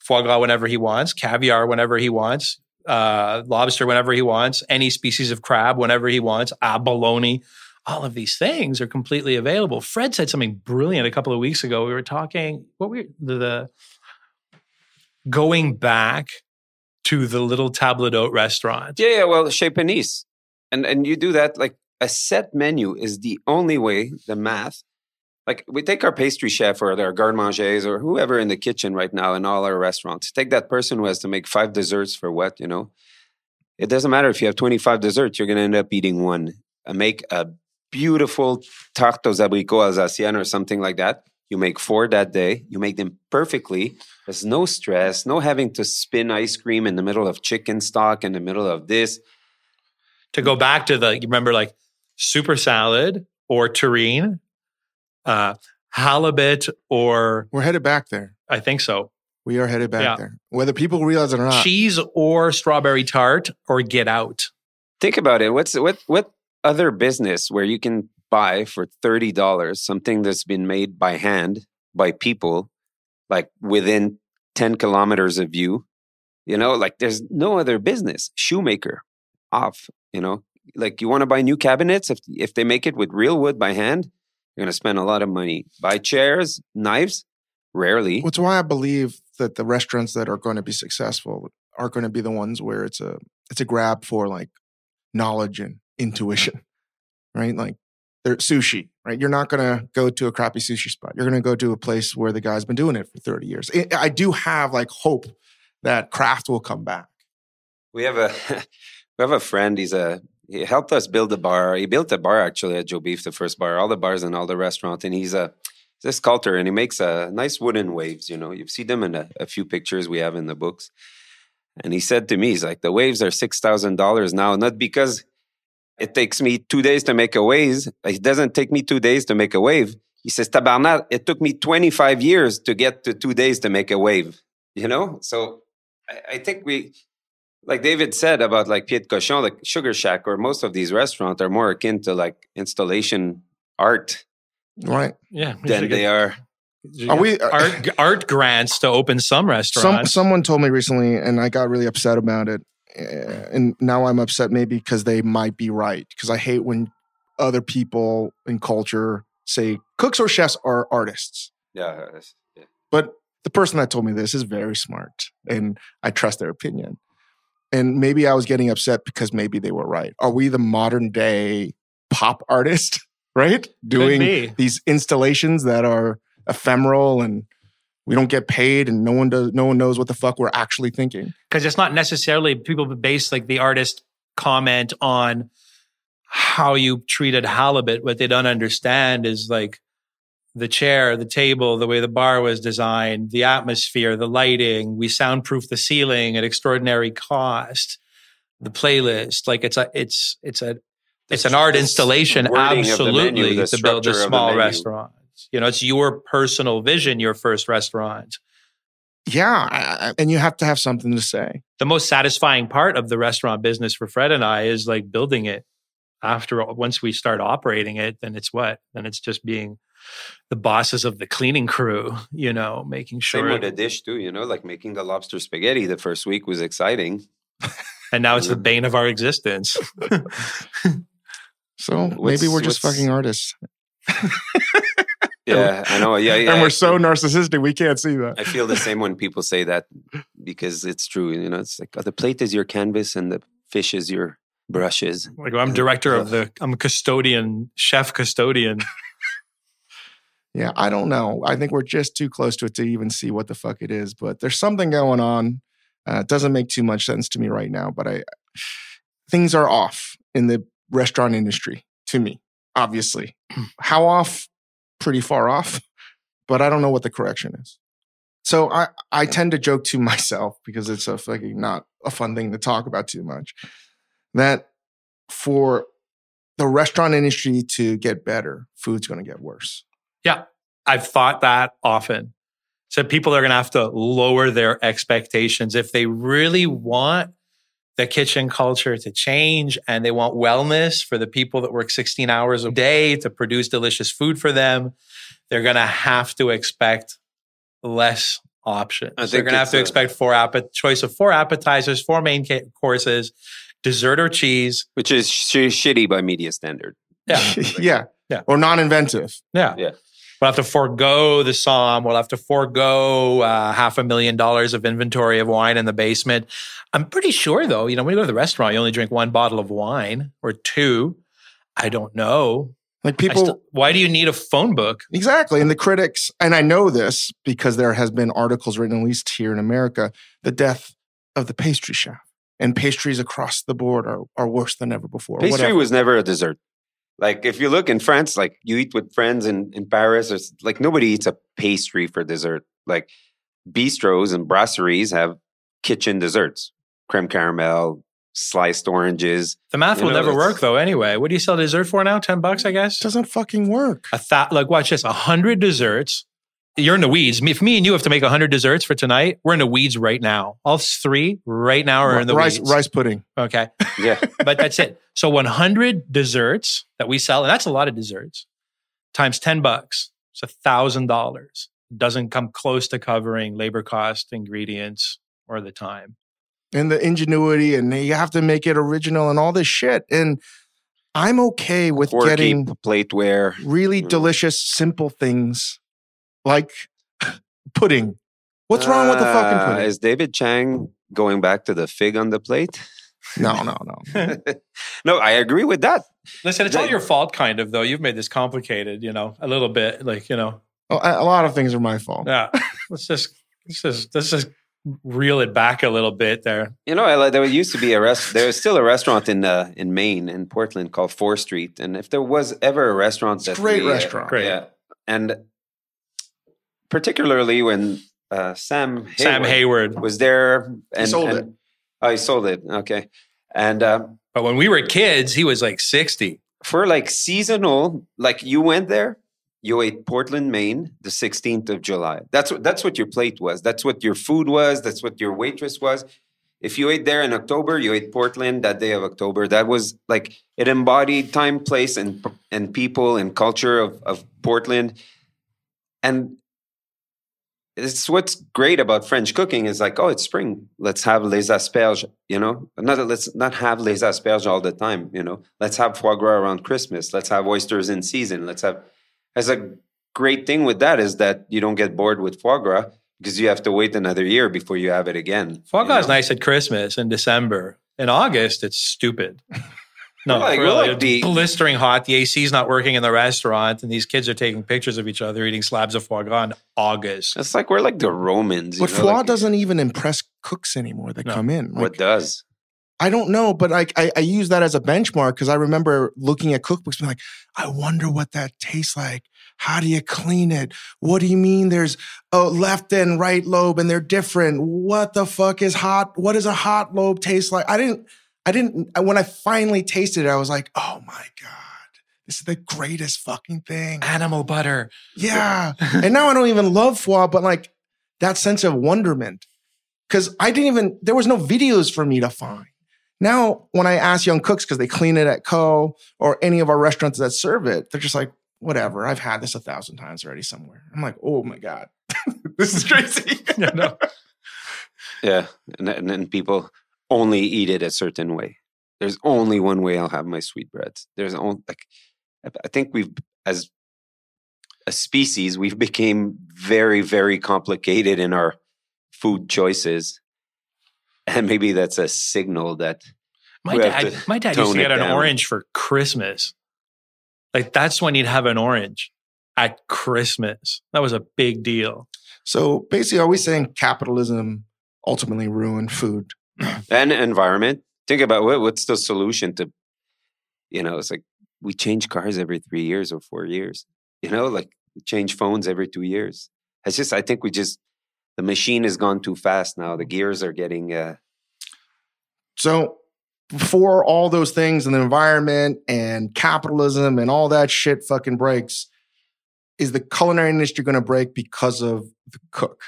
foie gras whenever he wants, caviar whenever he wants, uh, lobster whenever he wants, any species of crab whenever he wants, abalone. All of these things are completely available. Fred said something brilliant a couple of weeks ago. We were talking what we the, the going back to the little table d'hote restaurant. Yeah, yeah. Well, chez Panisse. And, and you do that like a set menu is the only way, the math. Like we take our pastry chef or our garde mangers or whoever in the kitchen right now in all our restaurants. Take that person who has to make five desserts for what, you know? It doesn't matter if you have 25 desserts, you're going to end up eating one. Uh, make a beautiful tarte aux abricots alsaciennes or something like that. You make four that day. You make them perfectly. There's no stress, no having to spin ice cream in the middle of chicken stock, in the middle of this. to go back to the you remember like super salad or terrine, uh, halibut or We're headed back there. I think so, We are headed back Yeah. there. Whether people realize it or not. cheese or strawberry tart or get out. Think about it. What's what what other business where you can buy for thirty dollars something that's been made by hand by people, like within ten kilometers of you? You know, like there's no other business. Shoemaker, off. You know, like you want to buy new cabinets if if they make it with real wood by hand, you're going to spend a lot of money. Buy chairs, knives, rarely. Which why I believe that the restaurants that are going to be successful are going to be the ones where it's a it's a grab for like knowledge and intuition, right? Like sushi, right? You're not going to go to a crappy sushi spot. You're going to go to a place where the guy's been doing it for 30 years. I- do have like hope that craft will come back. We have a we have a friend. He's a he helped us build a bar. He built a bar actually at Joe Beef, the first bar, all the bars and all the restaurants. And he's a he's a sculptor and he makes a nice wooden waves. You know, you've seen them in a, a few pictures we have in the books. And he said to me, he's like, the waves are six thousand dollars now, not because it takes me two days to make a wave. It doesn't take me two days to make a wave. He says, Tabarnak, it took me 25 years to get to two days to make a wave. You know? So I, I think we like David said about like Pied Cochon, like Sugar Shack, or most of these restaurants are more akin to like installation art Right? Yeah, than they are. Are we- uh, art art grants to open some Some restaurants? someone told me recently, and I got really upset about it. Uh, And now I'm upset maybe because they might be right. Because I hate when other people in culture say cooks or chefs are artists. Yeah. yeah. But the person that told me this is very smart, and I trust their opinion. And maybe I was getting upset because maybe they were right. Are we the modern day pop artist, right? Doing these installations that are ephemeral and we don't get paid and no one does no one knows what the fuck we're actually thinking. because it's not necessarily people base like the artist comment on how you treated halibut. What they don't understand is like the chair, the table, the way the bar was designed, the atmosphere, the lighting. We soundproof the ceiling at extraordinary cost. The playlist, like it's a, it's it's a, it's an art installation, wording of the menu, absolutely, the to build a structure of the small menu. Restaurant. You know, it's your personal vision, your first restaurant. Yeah, I- I- and you have to have something to say. the most satisfying part of the restaurant business for Fred and I is like building it. after once we start operating it, then it's what? Then it's just being the bosses of the cleaning crew, you know, making sure. Same with the dish too, you know, like making the lobster spaghetti the first week was exciting. and now it's the bane of our existence. so what's, maybe we're just fucking artists. yeah, I know. Yeah, yeah. And we're so narcissistic, we can't see that. I feel the same when people say that because it's true. You know, it's like oh, the plate is your canvas and the fish is your brushes. Like I'm director of the, I'm a custodian, chef custodian. yeah, I don't know. I think we're just too close to it to even see what the fuck it is. But there's something going on. Uh, it doesn't make too much sense to me right now. But I, things are off in the restaurant industry to me. Obviously, how off? Pretty far off. But I don't know what the correction is. So I, I tend to joke to myself because it's a fucking not a fun thing to talk about too much that for the restaurant industry to get better, food's going to get worse. Yeah. I've thought that often. So people are going to have to lower their expectations if they really want the kitchen culture to change and they want wellness for the people that work 16 hours a day to produce delicious food for them. They're going to have to expect less options. They're going to have to a, expect four app- choice of four appetizers, four main ca- courses, dessert or cheese, which is sh- shitty by media standard. Yeah, yeah, yeah, or non-inventive. Yeah, yeah. We'll have to forego the Somm. We'll have to forego uh, half a million dollars of inventory of wine in the basement. I'm pretty sure, though, you know, when you go to the restaurant, you only drink one bottle of wine or two. I don't know. Like people, still, why do you need a phone book? Exactly. And the critics, and I know this because there has been articles written, at least here in America, the death of the pastry chef and pastries across the board are, are worse than ever before. Pastry whatever. was never a dessert. Like if you look in France, like you eat with friends in, in Paris, it's like nobody eats a pastry for dessert. Like bistros and brasseries have kitchen desserts, creme caramel, sliced oranges. The math will know, never work though. Anyway, what do you sell dessert for now? Ten bucks, I guess. Doesn't fucking work. A thought like watch this: a hundred desserts you're in the weeds. If me and you have to make 100 desserts for tonight, we're in the weeds right now. All three right now are in the rice, weeds. Rice pudding. Okay. Yeah. but that's it. So 100 desserts that we sell, and that's a lot of desserts, times 10 bucks. It's a $1,000. Doesn't come close to covering labor cost, ingredients, or the time. And the ingenuity, and you have to make it original and all this shit. And I'm okay with Quirky getting plateware, really mm. delicious, simple things like pudding. What's wrong with the fucking uh, pudding? Is David Chang going back to the fig on the plate? No, no, no. no, I agree with that. Listen, it's all your fault, kind of, though. You've made this complicated, you know, a little bit. Like, you know, oh, a lot of things are my fault. Yeah. let's just, let's just, let's just reel it back a little bit there. You know, there used to be a rest. There was still a restaurant in uh, in Maine, in Portland, called Fore Street. And if there was ever a restaurant, that great we, restaurant, great. yeah, and particularly when uh, Sam Hayward Sam Hayward was there. And, he sold and, it. Oh, he sold it. Okay, and uh, but when we were kids, he was like sixty. For like seasonal, like you went there, you ate Portland, Maine, the sixteenth of July. That's what that's what your plate was. That's what your food was. That's what your waitress was. If you ate there in October, you ate Portland that day of October. That was like it embodied time, place, and and people and culture of of Portland. And it's what's great about French cooking is like, oh, it's spring. Let's have les asperges, you know. Not let's not have les asperges all the time, you know. Let's have foie gras around Christmas. Let's have oysters in season. Let's have. As a great thing with that is that you don't get bored with foie gras because you have to wait another year before you have it again. Foie gras is nice at Christmas in December. In August, it's stupid. No, like, really, like the, blistering hot. The AC is not working in the restaurant, and these kids are taking pictures of each other eating slabs of foie gras in August. It's like we're like the Romans. But know, foie like, doesn't even impress cooks anymore that no. come in. Like, what does? I don't know, but I, I, I use that as a benchmark because I remember looking at cookbooks, being like, I wonder what that tastes like. How do you clean it? What do you mean there's a left and right lobe and they're different? What the fuck is hot? What does a hot lobe taste like? I didn't I didn't, when I finally tasted it, I was like, oh my God, this is the greatest fucking thing. Animal butter. Yeah. and now I don't even love foie, but like that sense of wonderment. Cause I didn't even, there was no videos for me to find. Now, when I ask young cooks because they clean it at Ko or any of our restaurants that serve it, they're just like, whatever. I've had this a thousand times already somewhere. I'm like, oh my god, this is crazy. Yeah, no. Yeah, and, and then people only eat it a certain way. There's only one way I'll have my sweetbreads. There's only like I I think we've as a species we've became very very complicated in our food choices, and maybe that's a signal that My dad, to my dad used to get an down. orange for Christmas. Like that's when he'd have an orange at Christmas. That was a big deal. So basically, are we saying capitalism ultimately ruined food? and environment. Think about what, what's the solution to, you know, it's like we change cars every three years or four years. You know, like we change phones every two years. It's just, I think we just, the machine has gone too fast now. The gears are getting, uh, So before all those things and the environment and capitalism and all that shit fucking breaks, is the culinary industry going to break because of the cook?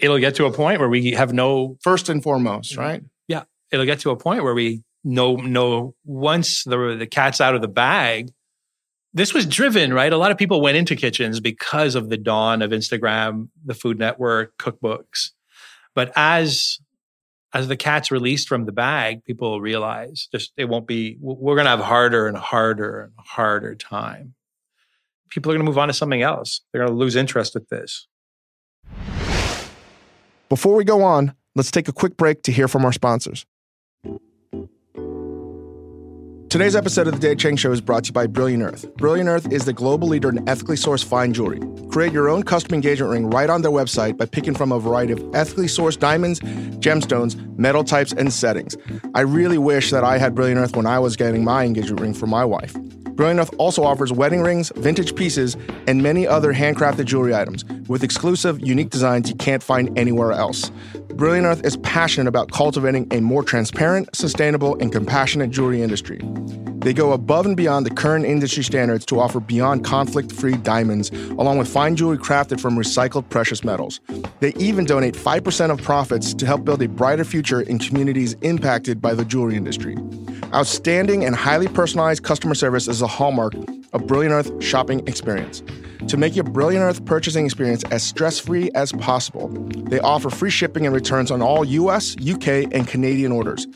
It'll get to a point where we have no First and foremost, mm-hmm. right? Yeah, it'll get to a point where we know know once the the cat's out of the bag. This was driven, right? A lot of people went into kitchens because of the dawn of Instagram, the Food Network, cookbooks. But as as the cat's released from the bag, people realize just it won't be. We're going to have harder and harder and harder time. People are going to move on to something else. They're going to lose interest with this. Before we go on, let's take a quick break to hear from our sponsors. Today's episode of the Dave Chang Show is brought to you by Brilliant Earth. Brilliant Earth is the global leader in ethically sourced fine jewelry. Create your own custom engagement ring right on their website by picking from a variety of ethically sourced diamonds, gemstones, metal types, and settings. I really wish that I had Brilliant Earth when I was getting my engagement ring for my wife. Brilliant Earth also offers wedding rings, vintage pieces, and many other handcrafted jewelry items with exclusive, unique designs you can't find anywhere else. Brilliant Earth is passionate about cultivating a more transparent, sustainable, and compassionate jewelry industry. They go above and beyond the current industry standards to offer beyond conflict free diamonds, along with fine jewelry crafted from recycled precious metals. They even donate 5% of profits to help build a brighter future in communities impacted by the jewelry industry. Outstanding and highly personalized customer service is a hallmark of Brilliant Earth shopping experience. To make your Brilliant Earth purchasing experience as stress free as possible, they offer free shipping and returns on all US, UK, and Canadian orders.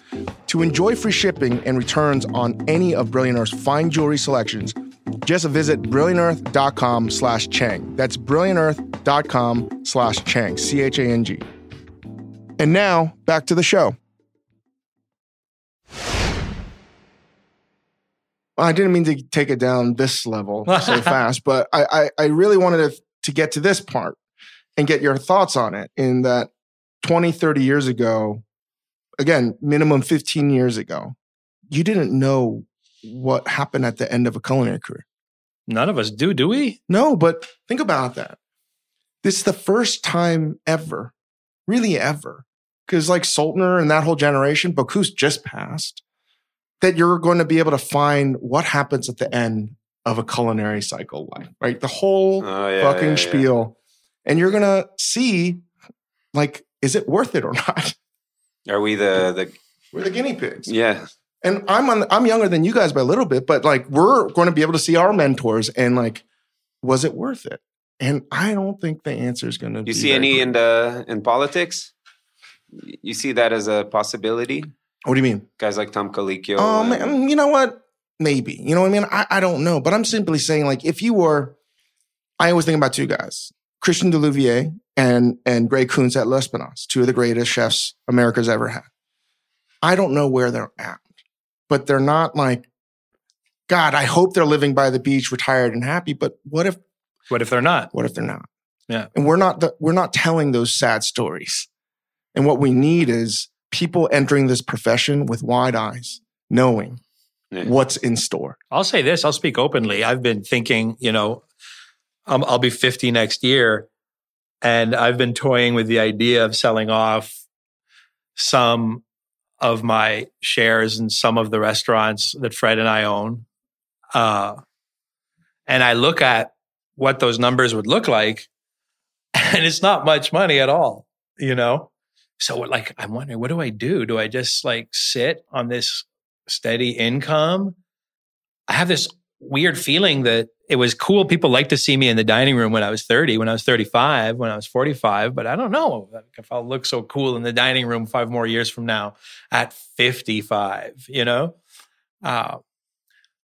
To enjoy free shipping and returns on any of Brilliant Earth's fine jewelry selections, just visit brilliantearth.com slash Chang. That's brilliantearth.com slash Chang, C H A N G. And now, back to the show. I didn't mean to take it down this level so fast, but I, I, I really wanted to, to get to this part and get your thoughts on it in that 20, 30 years ago, again, minimum 15 years ago, you didn't know what happened at the end of a culinary career. None of us do, do we? No, but think about that. This is the first time ever, really ever, because like Soltner and that whole generation, Bocuse just passed, that you're going to be able to find what happens at the end of a culinary cycle life, right? The whole Oh, yeah, fucking yeah, yeah. spiel. And you're going to see, like, is it worth it or not? Are we the, the, We're the guinea pigs. yeah, And I'm on, I'm younger than you guys by a little bit, but like we're going to be able to see our mentors and like, was it worth it? And I don't think the answer is going to. Be. You see any in the, in politics? You see that as a possibility? What do you mean? Guys like Tom Colicchio. Um, and- um, you know what? Maybe. You know what I mean? I, I don't know, but I'm simply saying like if you were, I always think about two guys, Christian Delouvrier and and Gray Kunz at Lespinasse, two of the greatest chefs America's ever had. I don't know where they're at, but they're not like, God, I hope they're living by the beach, retired and happy. But what if What if they're not? what if they're not? Yeah. And we're not the, we're not telling those sad stories. And what we need is people entering this profession with wide eyes, knowing Yeah. what's in store. I'll say this. I'll speak openly. I've been thinking, you know, um, I'll be 50 next year. And I've been toying with the idea of selling off some of my shares in some of the restaurants that Fred and I own. Uh, and I look at what those numbers would look like, and it's not much money at all, you know? So like, I'm wondering, what do I do? Do I just like sit on this steady income? I have this weird feeling that it was cool. People like to see me in the dining room when I was 30, when I was 35, when I was 45, but I don't know if I'll look so cool in the dining room five more years from now at 55, you know? Uh,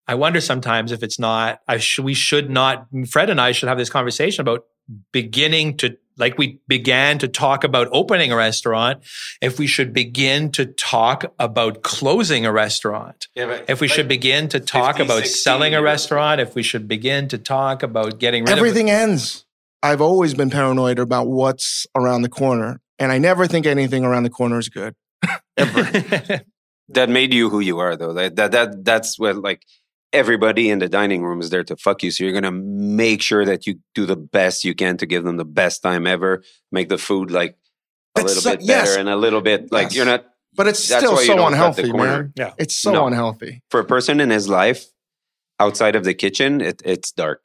I wonder sometimes if it's not, I sh- we should not, Fred and I should have this conversation about beginning to like we began to talk about opening a restaurant, if we should begin to talk about closing a restaurant, yeah, if we like should begin to talk 50, about selling a restaurant, if we should begin to talk about getting rid everything of everything ends. I've always been paranoid about what's around the corner, and I never think anything around the corner is good. Ever. that made you who you are, though. That that, that that's what like everybody in the dining room is there to fuck you. So you're gonna make sure that you do the best you can to give them the best time ever. Make the food like a little so, bit better yes. and a little bit like yes. you're not. But it's still so unhealthy, man. Yeah, it's so no. unhealthy for a person in his life outside of the kitchen. It, it's dark.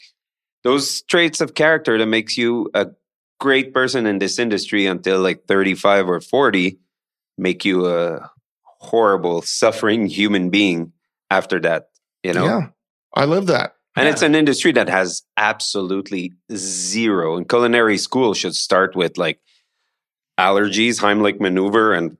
Those traits of character that makes you a great person in this industry until like 35 or 40 make you a horrible, suffering human being after that you know? Yeah. I love that. And yeah. it's an industry that has absolutely zero. And culinary school should start with like allergies, Heimlich maneuver, and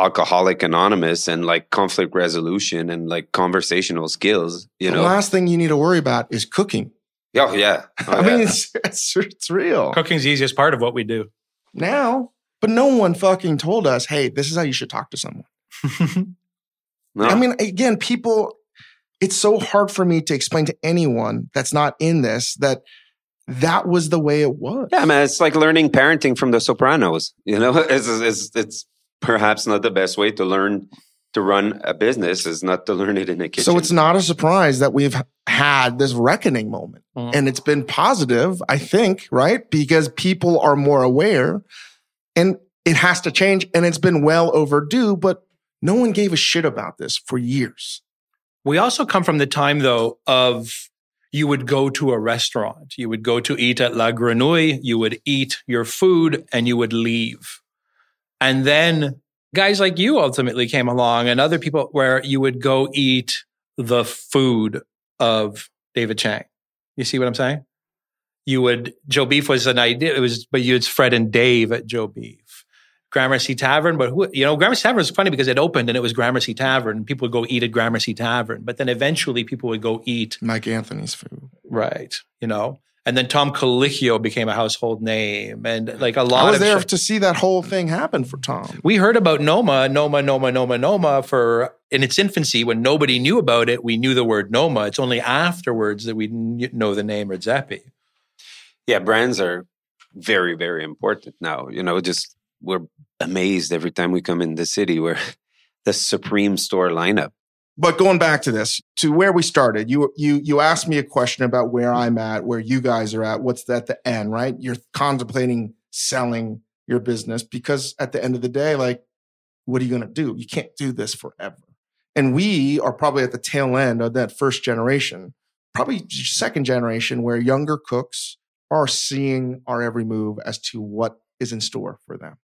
alcoholic anonymous and like conflict resolution and like conversational skills you the know last thing you need to worry about is cooking oh yeah oh, i yeah. mean it's, it's it's real cooking's the easiest part of what we do now but no one fucking told us hey this is how you should talk to someone no. i mean again people it's so hard for me to explain to anyone that's not in this that that was the way it was. Yeah, man, it's like learning parenting from The Sopranos. You know, it's, it's, it's perhaps not the best way to learn to run a business is not to learn it in a kitchen. So it's not a surprise that we've had this reckoning moment. Mm-hmm. And it's been positive, I think, right? Because people are more aware and it has to change and it's been well overdue, but no one gave a shit about this for years. We also come from the time though of you would go to a restaurant, you would go to eat at La Grenouille, you would eat your food and you would leave. And then guys like you ultimately came along and other people where you would go eat the food of David Chang. You see what I'm saying? You would, Joe Beef was an idea. It was, but you, it's Fred and Dave at Joe Beef. Gramercy Tavern, but who, you know, Gramercy Tavern was funny because it opened and it was Gramercy Tavern. And people would go eat at Gramercy Tavern, but then eventually people would go eat Mike Anthony's food, right? You know, and then Tom Colicchio became a household name, and like a lot. I was of there sh- to see that whole thing happen for Tom. We heard about Noma, Noma, Noma, Noma, Noma for in its infancy when nobody knew about it. We knew the word Noma. It's only afterwards that we know the name or Redzepi. Yeah, brands are very, very important now. You know, just we're amazed every time we come in the city where the supreme store lineup. But going back to this to where we started you you you asked me a question about where i'm at where you guys are at what's at the end right? You're contemplating selling your business because at the end of the day like what are you going to do? You can't do this forever. And we are probably at the tail end of that first generation probably second generation where younger cooks are seeing our every move as to what is in store for them.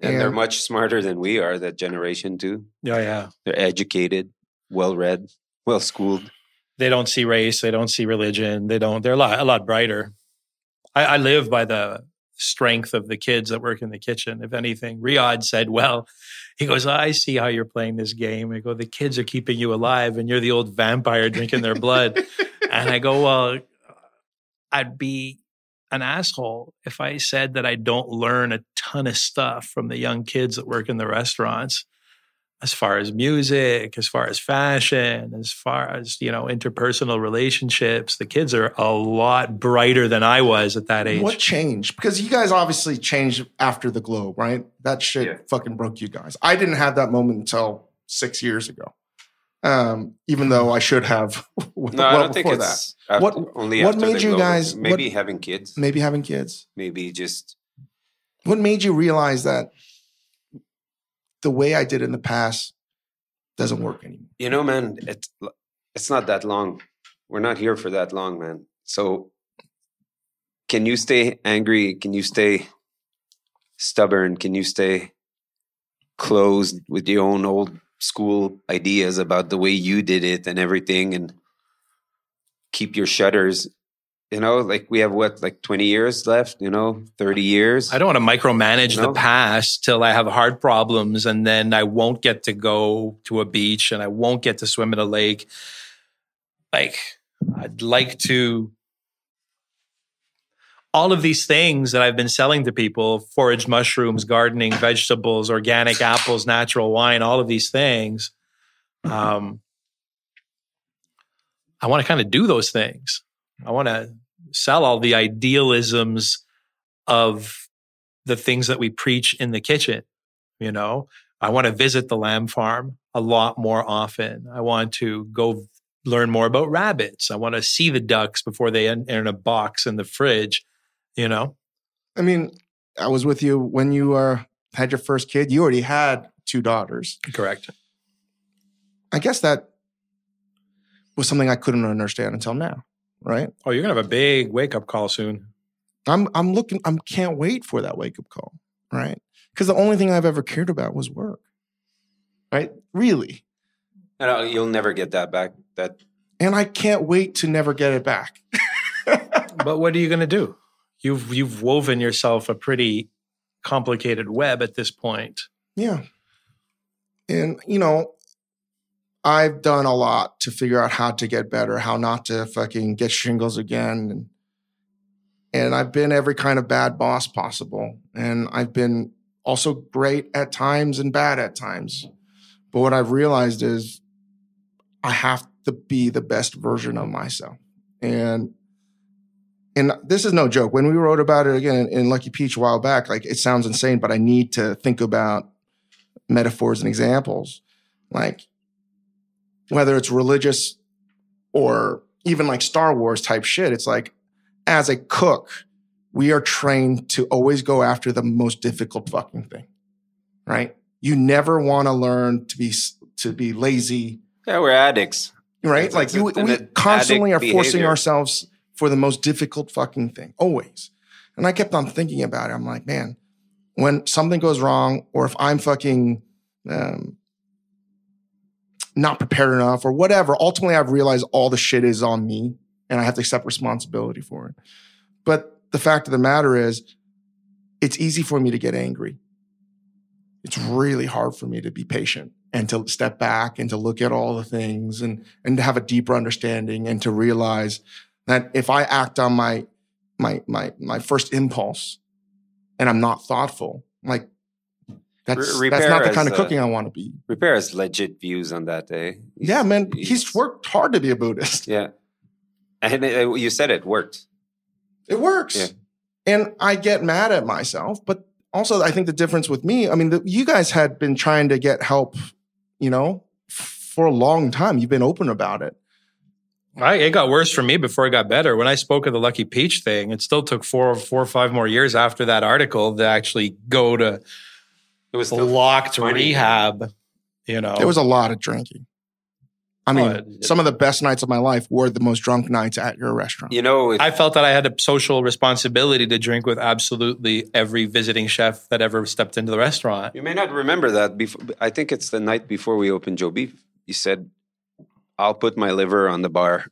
And, and they're much smarter than we are, that generation too. Yeah, yeah. They're educated, well read, well schooled. They don't see race, they don't see religion, they don't they're a lot a lot brighter. I, I live by the strength of the kids that work in the kitchen. If anything, Riyadh said, well, he goes, I see how you're playing this game. I go, the kids are keeping you alive and you're the old vampire drinking their blood. and I go, well, I'd be an asshole if I said that I don't learn a ton of stuff from the young kids that work in the restaurants as far as music, as far as fashion, as far as, you know, interpersonal relationships. The kids are a lot brighter than I was at that age. What changed? Because you guys obviously changed after the globe, right? That shit yeah. fucking broke you guys. I didn't have that moment until six years ago um, even though I should have. well no, I don't think it's that. After, what only what made you guys maybe what, having kids, maybe having kids, maybe just what made you realize that the way I did in the past doesn't work anymore. You know, man, it's it's not that long. We're not here for that long, man. So, can you stay angry? Can you stay stubborn? Can you stay closed with your own old school ideas about the way you did it and everything and keep your shutters you know like we have what like 20 years left you know 30 years I don't want to micromanage No. the past till I have heart problems and then I won't get to go to a beach and I won't get to swim in a lake. Like, I'd like to. All of these things that I've been selling to people foraged mushrooms, gardening, vegetables, organic apples, natural wine, all of these things. Um, I want to kind of do those things. I want to sell all the idealisms of the things that we preach in the kitchen. You know, I want to visit the lamb farm a lot more often. I want to go learn more about rabbits. I want to see the ducks before they enter in a box in the fridge. You know, I mean, I was with you when you uh, had your first kid. You already had two daughters. correct. I guess that was something I couldn't understand until now, right? Oh, you're gonna have a big wake up call soon. I'm I'm looking. I can't wait for that wake up call, right? Because the only thing I've ever cared about was work, right? Really, I know, you'll never get that back that and I can't wait to never get it back. But what are you gonna do? You've you've woven yourself a pretty complicated web at this point. Yeah. And, you know, I've done a lot to figure out how to get better, how not to fucking get shingles again. And, and I've been every kind of bad boss possible. And I've been also great at times and bad at times. But what I've realized is I have to be the best version of myself. And and this is no joke. When we wrote about it again in, Lucky Peach a while back, like it sounds insane, but I need to think about metaphors and examples. Like whether it's religious or even like Star Wars type shit, it's like as a cook, we are trained to always go after the most difficult fucking thing. Right? You never want to learn to be to be lazy, yeah we're addicts right? It's- like it's you, we constantly are forcing behavior. ourselves for the most difficult fucking thing, always. And I kept on thinking about it. I'm like, man, when something goes wrong, or if I'm fucking um, not prepared enough, or whatever, ultimately I've realized all the shit is on me, and I have to accept responsibility for it. But the fact of the matter is, it's easy for me to get angry. It's really hard for me to be patient and to step back and to look at all the things and and to have a deeper understanding and to realize that if I act on my my my my first impulse and I'm not thoughtful, like that's Re- that's not the kind of uh, cooking I want to be. repair has legit views on that day Yeah, man, he's worked hard to be a Buddhist. yeah and uh, you said it worked It works. Yeah. And I get mad at myself, but also I think the difference with me, I mean, the, you guys had been trying to get help, you know, for a long time. You've been open about it. I, it got worse for me before it got better. When I spoke of the Lucky Peach thing, it still took four, four or five more years after that article to actually go to it was locked funny. rehab. You know, There was a lot of drinking. I mean, it- some of the best nights of my life were the most drunk nights at your restaurant. you know I felt that I had a social responsibility to drink with absolutely every visiting chef that ever stepped into the restaurant. You may not remember that. Before, I think it's the night before we opened Joe Beef. You said, "I'll put my liver on the bar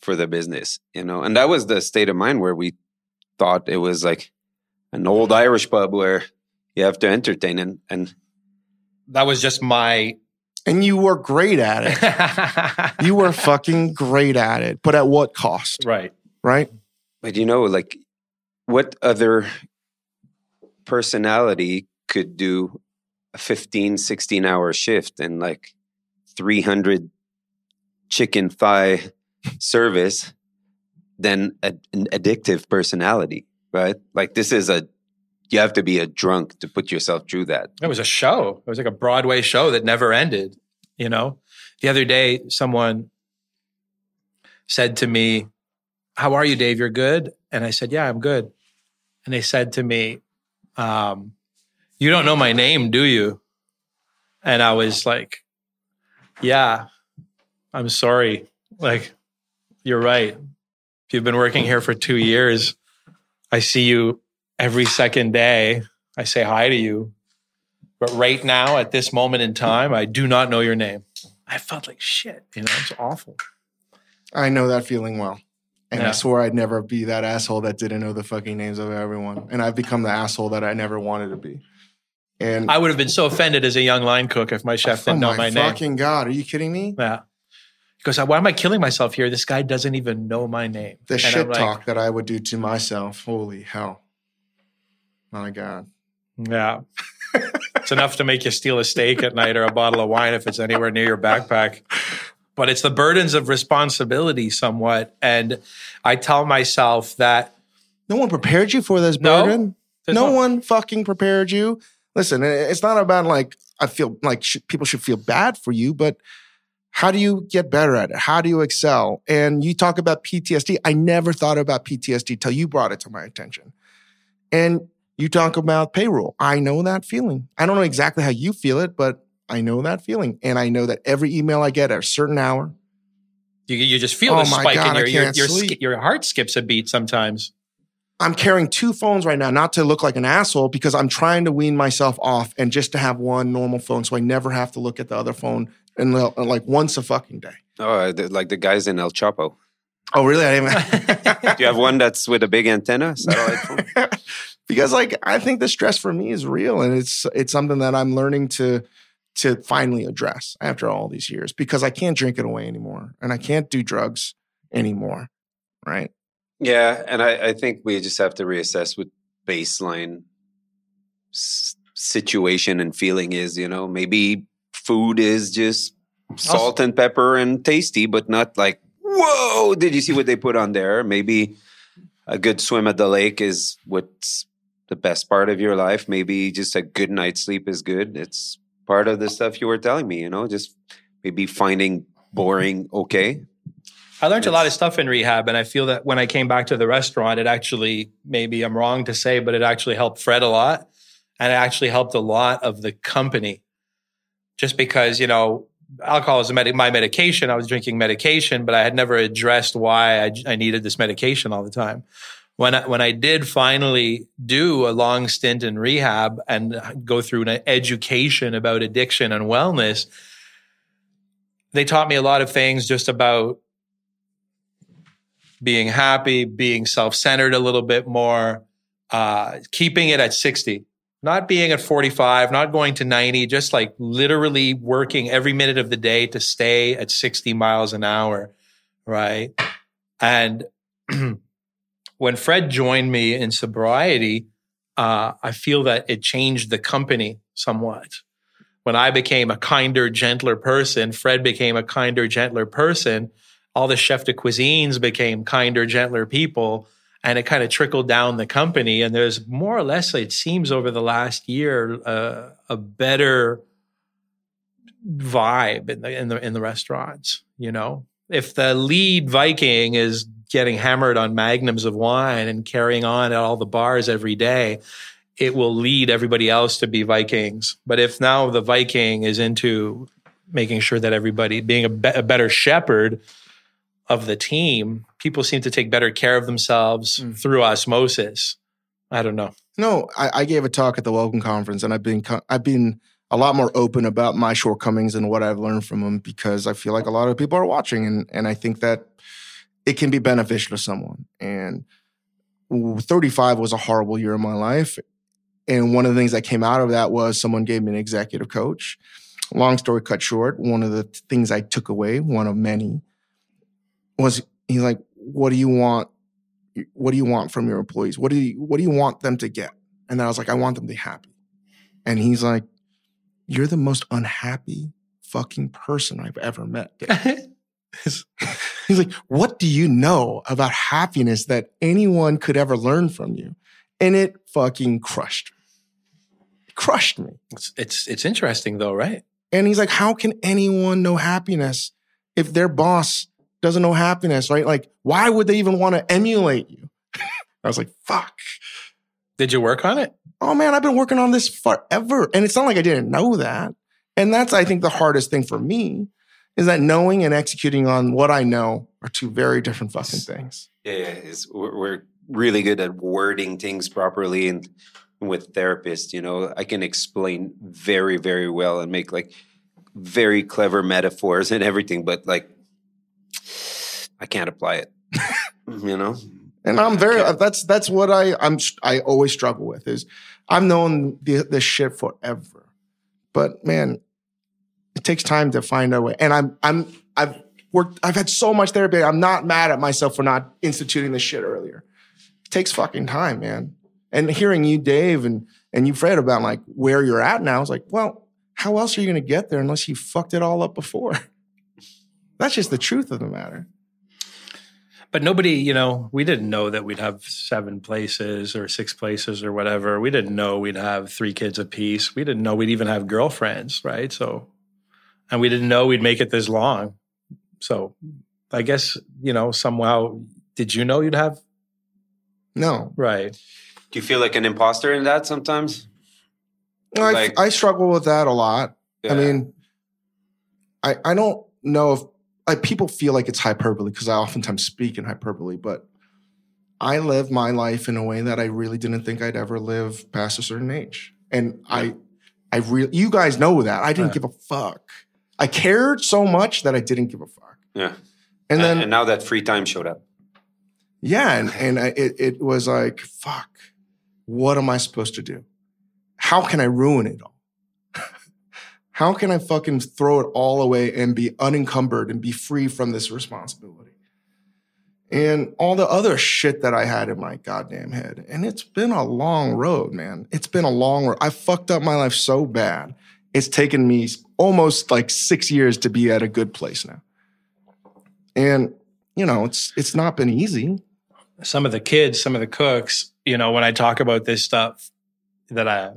for the business," you know, and that was the state of mind where we thought it was like an old Irish pub where you have to entertain and and That was just my. and you were great at it. you were fucking great at it, but at what cost? right. Right? but you know like what other personality could do a 15 16 hour shift and like 300 chicken thigh service than a, an addictive personality right like this is a you have to be a drunk to put yourself through that It was a show. It was like a Broadway show that never ended. You know, the other day, someone said to me, How are you, Dave? You're good? And I said, Yeah, I'm good. And they said to me, um, You don't know my name, do you? And I was like, Yeah, I'm sorry. Like, you're right. If you've been working here for two years, I see you every second day. I say hi to you. But right now, at this moment in time, I do not know your name. I felt like shit. You know, it's awful. I know that feeling well. And I swore I'd never be that asshole that didn't know the fucking names of everyone. And I've become the asshole that I never wanted to be. And I would have been so offended as a young line cook if my chef oh didn't know my, my, name. fucking god, are you kidding me? Yeah. Because why am I killing myself here? This guy doesn't even know my name. The And shit like, talk that I would do to myself. Holy hell. My god. Yeah. it's enough to make you steal a steak at night or a bottle of wine if it's anywhere near your backpack. But it's the burdens of responsibility somewhat. And I tell myself that No one prepared you for this burden. there's no no- one fucking prepared you. Listen, it's not about like I feel like sh- people should feel bad for you, but how do you get better at it? How do you excel? And you talk about PTSD. I never thought about PTSD till you brought it to my attention. And you talk about payroll. I know that feeling. I don't know exactly how you feel it, but I know that feeling. And I know that every email I get at a certain hour, you, you just feel Oh the spike God, in your your your, your heart skips a beat sometimes. I'm carrying two phones right now, not to look like an asshole, because I'm trying to wean myself off and just to have one normal phone so I never have to look at the other phone and uh, like once a fucking day. Oh, uh, like the guys in El Chapo. Oh, really? I didn't Do you have one that's with a big antenna? Satellite phone? because like I think the stress for me is real and it's it's something that I'm learning to to finally address after all these years because I can't drink it away anymore and I can't do drugs anymore. Right. Yeah, and I, I think we just have to reassess what baseline s- situation and feeling is. You know, maybe food is just salt and pepper and tasty, but not like, whoa, did you see what they put on there? Maybe a good swim at the lake is what's the best part of your life. Maybe just a good night's sleep is good. It's part of the stuff you were telling me, you know, just maybe finding boring okay. I learned a lot of stuff in rehab, and I feel that when I came back to the restaurant, it actually maybe I'm wrong to say, but it actually helped Fred a lot, and it actually helped a lot of the company. Just because you know, alcohol is my medication, I was drinking medication, but I had never addressed why I, I needed this medication all the time. When I, when I did finally do a long stint in rehab and go through an education about addiction and wellness, they taught me a lot of things just about being happy, being self centered a little bit more, uh, keeping it at 60, not being at 45, not going to 90, just like literally working every minute of the day to stay at 60 miles an hour. Right. And when Fred joined me in sobriety, uh, I feel that it changed the company somewhat. When I became a kinder, gentler person, Fred became a kinder, gentler person all the chef de cuisines became kinder, gentler people, and it kind of trickled down the company. And there's more or less, it seems, over the last year, uh, a better vibe in the in the in the restaurants. You know, if the lead Viking is getting hammered on magnums of wine and carrying on at all the bars every day, it will lead everybody else to be Vikings. But if now the Viking is into making sure that everybody being a, be- a better shepherd of the team, people seem to take better care of themselves Mm. through osmosis. I don't know. No, I, I gave a talk at the Welcome Conference, and I've been I've been a lot more open about my shortcomings and what I've learned from them because I feel like a lot of people are watching, and and I think that it can be beneficial to someone. And 35 was a horrible year in my life, and one of the things that came out of that was someone gave me an executive coach. Long story cut short, one of the things I took away, one of many, was he's like, "What do you want what do you want from your employees? What do you what do you want them to get? And then I was like, I want them to be happy. And he's like, You're the most unhappy fucking person I've ever met. he's like, What do you know about happiness that anyone could ever learn from you? And it fucking crushed me. It crushed me. it's, it's it's interesting though, right? And he's like, How can anyone know happiness if their boss doesn't know happiness, right? Like, why would they even want to emulate you? I was like, fuck. Did you work on it? Oh man, I've been working on this forever. And it's not like I didn't know that. And that's, I think, the hardest thing for me is that knowing and executing on what I know are two very different fucking things. Yeah, yeah, it's, we're, we're really good at wording things properly and with therapists, you know, I can explain very, very well and make like very clever metaphors and everything, but like I can't apply it. you know? And I'm very that's that's what I I'm I always struggle with is I've known the, this shit forever. But man, it takes time to find a way. And I'm I'm I've worked I've had so much therapy. I'm not mad at myself for not instituting this shit earlier. It takes fucking time, man. And hearing you, Dave, and and you, Fred, about like where you're at now, it's like, well, how else are you gonna get there unless you fucked it all up before? That's just the truth of the matter but nobody, you know, we didn't know that we'd have seven places or six places or whatever. We didn't know we'd have three kids apiece. We didn't know we'd even have girlfriends, right? So, and we didn't know we'd make it this long. So, I guess you know somehow. Did you know you'd have? No. Right. Do you feel like an imposter in that sometimes? I, like, I struggle with that a lot. Yeah. I mean, I I don't know if like people feel like it's hyperbole because I oftentimes speak in hyperbole, but I live my life in a way that I really didn't think I'd ever live past a certain age. And I, I really, you guys know that I didn't give a fuck. I cared so much that I didn't give a fuck. Yeah. And then, and now that free time showed up. Yeah. And, and I, it, it was like, fuck, what am I supposed to do? How can I ruin it all? How can I fucking throw it all away and be unencumbered and be free from this responsibility? And all the other shit that I had in my goddamn head. And it's been a long road, man. It's been a long road. I fucked up my life so bad. It's taken me almost like six years to be at a good place now. And, you know, it's it's not been easy. Some of the kids, some of the cooks, you know, when I talk about this stuff that I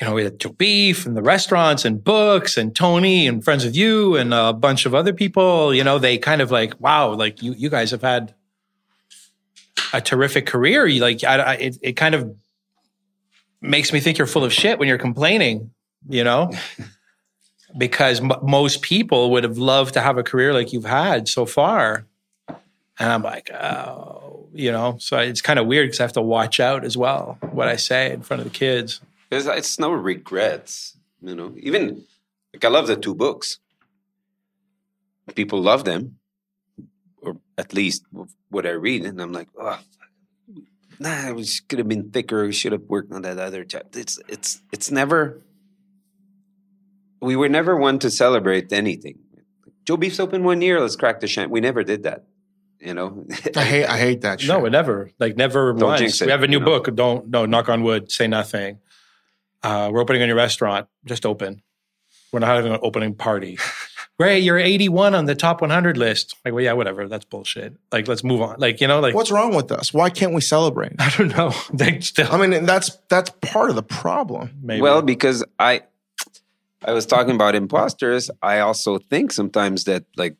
you know, we had Joe Beef and the restaurants and books and Tony and Friends of You and a bunch of other people, you know, they kind of like, wow, like you, you guys have had a terrific career. You like, I, I, it, it kind of makes me think you're full of shit when you're complaining, you know, because m- most people would have loved to have a career like you've had so far. And I'm like, oh, you know, so it's kind of weird because I have to watch out as well what I say in front of the kids. There's it's no regrets, you know. Even like I love the two books. People love them, or at least what I read, and I'm like, oh, nah, it could have been thicker. We should have worked on that other chapter. It's it's it's never. We were never one to celebrate anything. Joe Beef's open one year. Let's crack the champ. We never did that. You know, I hate I hate that. Shit. No, we never like never don't once. We have a new book. Know? Don't no knock on wood. Say nothing uh, we're opening a new restaurant, just open. We're not having an opening party. Great, you're 81 on the top 100 list. Like, well, yeah, whatever. That's bullshit. Like, let's move on. Like, you know, like what's wrong with us? Why can't we celebrate? I don't know. still, I mean, that's that's part of the problem. Maybe. Well, because I I was talking about imposters. I also think sometimes that like,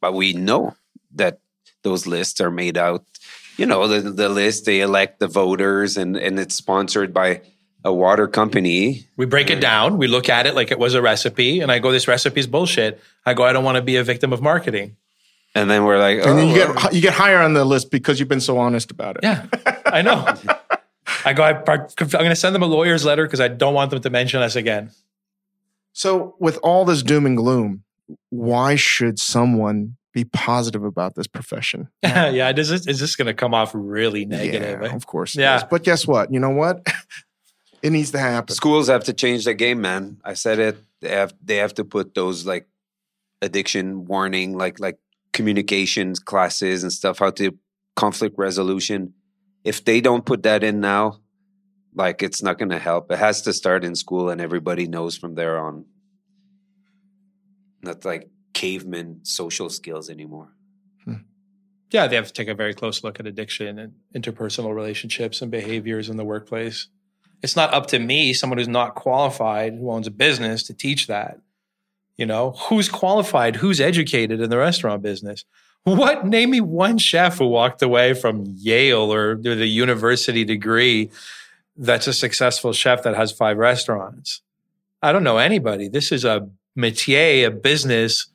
but we know that those lists are made out. You know, the the list they elect the voters, and and it's sponsored by a water company. We break it down. We look at it like it was a recipe, and I go, "This recipe is bullshit." I go, "I don't want to be a victim of marketing." And then we're like, oh, and then you get oh, you get higher on the list because you've been so honest about it. Yeah, I know. I go, I, am going to send them a lawyer's letter because I don't want them to mention us again. So, with all this doom and gloom, why should someone be positive about this profession? yeah, is this, is this going to come off really negative? Yeah, eh? of course. Yeah, but guess what? You know what? It needs to happen. Schools have to change the game, man. I said it. They have they have to put those like addiction warning, like like communications classes and stuff, how to conflict resolution. If they don't put that in now, like it's not going to help. It has to start in school, and everybody knows from there on. Not like caveman social skills anymore. Hmm. Yeah, they have to take a very close look at addiction and interpersonal relationships and behaviors in the workplace it's not up to me, someone who's not qualified, who owns a business, to teach that. You know, who's qualified, who's educated in the restaurant business? What? Name me one chef who walked away from Yale or the university degree that's a successful chef that has five restaurants. I don't know anybody. This is a métier, a business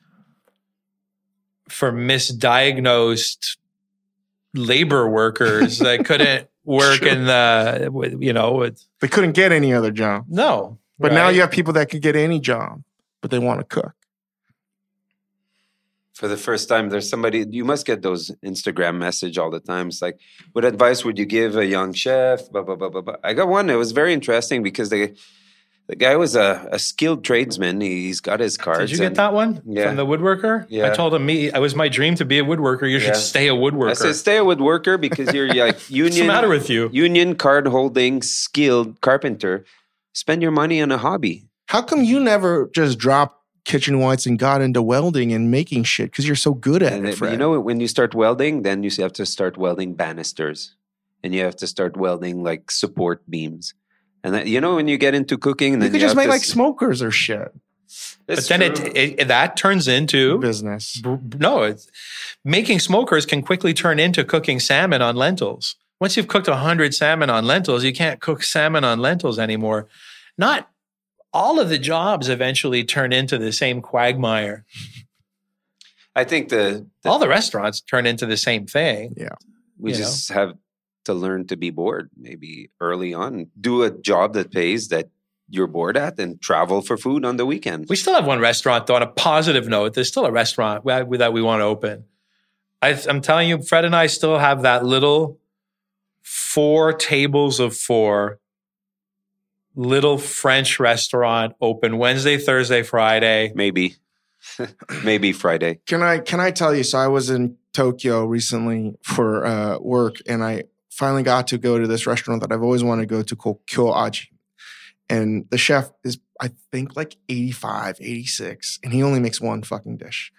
for misdiagnosed labor workers that couldn't work Sure. in the, with- you know, with, They couldn't get any other job. no. But now you have people that can get any job, but they want to cook. For the first time, there's somebody you must get those Instagram message all the time. It's like, what advice would you give a young chef? Blah blah blah blah. blah. I got one. It was very interesting because the the guy was a, a skilled tradesman. He, he's got his cards. Did you get and that one Yeah. from the woodworker? Yeah. I told him me it was my dream to be a woodworker. You should Yeah. stay a woodworker. I said, stay a woodworker because you're like What's union. the matter with you? union card holding skilled carpenter. Spend your money on a hobby. How come you never just dropped kitchen whites and got into welding and making shit? Because you're so good at And it, Fred. you know, when you start welding, then you have to start welding banisters, and you have to start welding like support beams. And then, you know, when you get into cooking, you then could just make to like smokers or shit. But then it, it that turns into Business. br- no. It's, making smokers can quickly turn into cooking salmon on lentils. Once you've cooked hundred salmon on lentils, you can't cook salmon on lentils anymore. Not all of the jobs eventually turn into the same quagmire. I think the, the All the restaurants turn into the same thing. Yeah. We you know. just have to learn to be bored. Maybe early on, do a job that pays that you're bored at, and travel for food on the weekend. We still have one restaurant, though, on a positive note. There's still a restaurant that that we want to open. I, I'm telling you, Fred and I still have that little four tables of four little French restaurant open Wednesday, Thursday, Friday. Maybe, maybe Friday. Can I can I tell you? So I was in Tokyo recently for uh, work, and I finally got to go to this restaurant that I've always wanted to go to called Kyo Aji. And the chef is, I think, like 85, 86, and he only makes one fucking dish.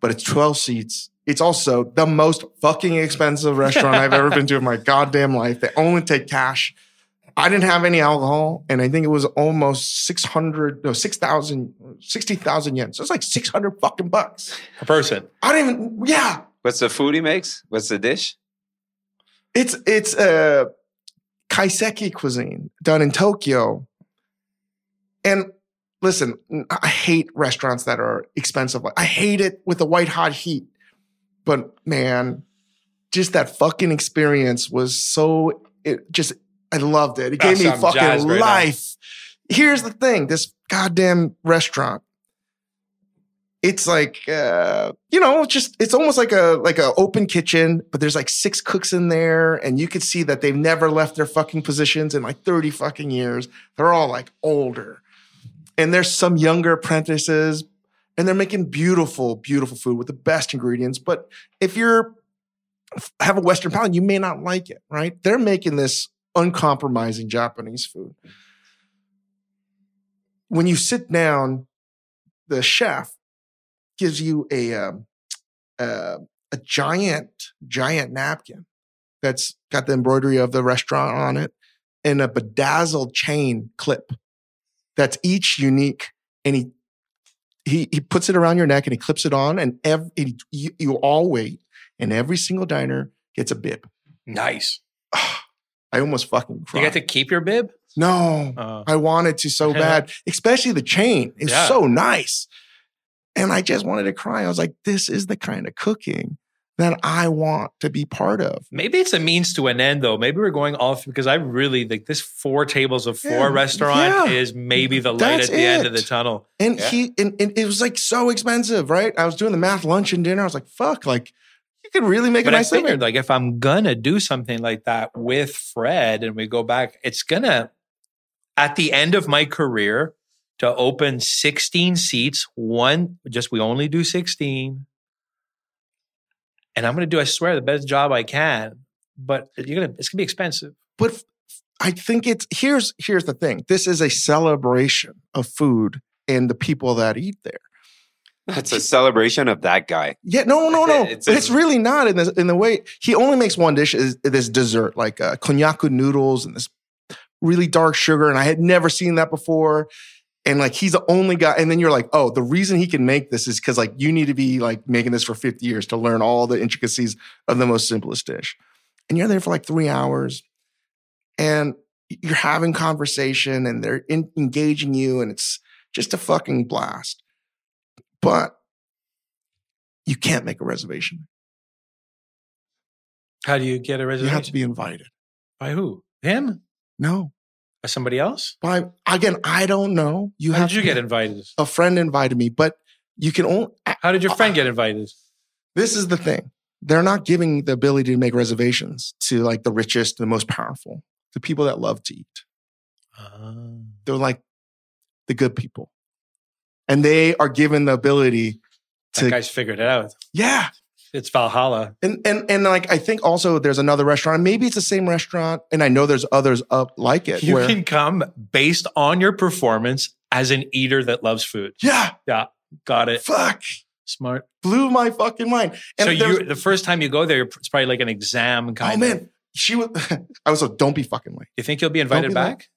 But it's 12 seats. It's also the most fucking expensive restaurant I've ever been to in my goddamn life. They only take cash. I didn't have any alcohol, and I think it was almost 600, no, 6,000, 60,000 yen. So it's like 600 fucking bucks. A person. I don't even, yeah. What's the food he makes? What's the dish? It's, it's, uh, kaiseki cuisine done in Tokyo. And listen, I hate restaurants that are expensive. I hate it with the white hot heat. But man, just that fucking experience was so, it just, I loved it. It gave me fucking right life. Here's the thing this goddamn restaurant. It's like uh, you know, just it's almost like a like an open kitchen, but there's like six cooks in there, and you could see that they've never left their fucking positions in like 30 fucking years. They're all like older. And there's some younger apprentices, and they're making beautiful, beautiful food with the best ingredients. But if you're have a Western palate, you may not like it, right? They're making this uncompromising Japanese food. When you sit down, the chef gives you a um, uh, a giant, giant napkin that's got the embroidery of the restaurant on it and a bedazzled chain clip that's each unique. And he he he puts it around your neck and he clips it on, and every and you, you all wait, and every single diner gets a bib. Nice. I almost fucking You cried. get to keep your bib? no, Uh, I wanted to so bad, especially the chain is Yeah. so nice. And I just wanted to cry. I was like, this is the kind of cooking that I want to be part of. maybe it's a means to an end, though. Maybe we're going off because I really like this four tables of four Yeah, rest-restaurant yeah. is maybe the light That's at the end of the tunnel. And Yeah. he and, and it was like so expensive, right? I was doing the math, lunch and dinner. I was like, fuck, like you could really make But a I nice living. like, if I'm gonna do something like that with Fred, and we go back, it's gonna at the end of my career to open 16 seats. One, just we only do 16, and I'm gonna do, I swear, the best job I can. But you're gonna, it's gonna be expensive. but I think it's here's here's the thing. This is a celebration of food and the people that eat there. It's a celebration of that guy. Yeah, no, no, no. It's it's, really not in this in the way he only makes one dish is this dessert like uh, konyaku noodles and this really dark sugar, and I had never seen that before. And like he's the only guy, and then you're like, oh, the reason he can make this is because like you need to be like making this for 50 years to learn all the intricacies of the most simplest dish. And you're there for like three hours, and you're having conversation, and they're in, engaging you, and it's just a fucking blast. But you can't make a reservation. How do you get a reservation? You have to be invited. By who? Him? No, By somebody else? by again, I don't know. You How have did you to- get invited? A friend invited me, but you can only. How did your friend get invited? This is the thing. They're not giving the ability to make reservations to like the richest, the most powerful, the people that love to eat. Ah. They're like the good people. And they are given the ability that to, guy's figured it out. yeah. It's Valhalla. And, and, and like, I think also there's another restaurant, maybe it's the same restaurant. And I know there's others up like it You where, can come based on your performance as an eater that loves food. yeah, Yeah, got it. fuck, Smart. blew my fucking mind. And so you, the first time you go there, it's probably like an exam oh, kind oh of. man, she was, I was like, don't be fucking late. You think you'll be invited be back?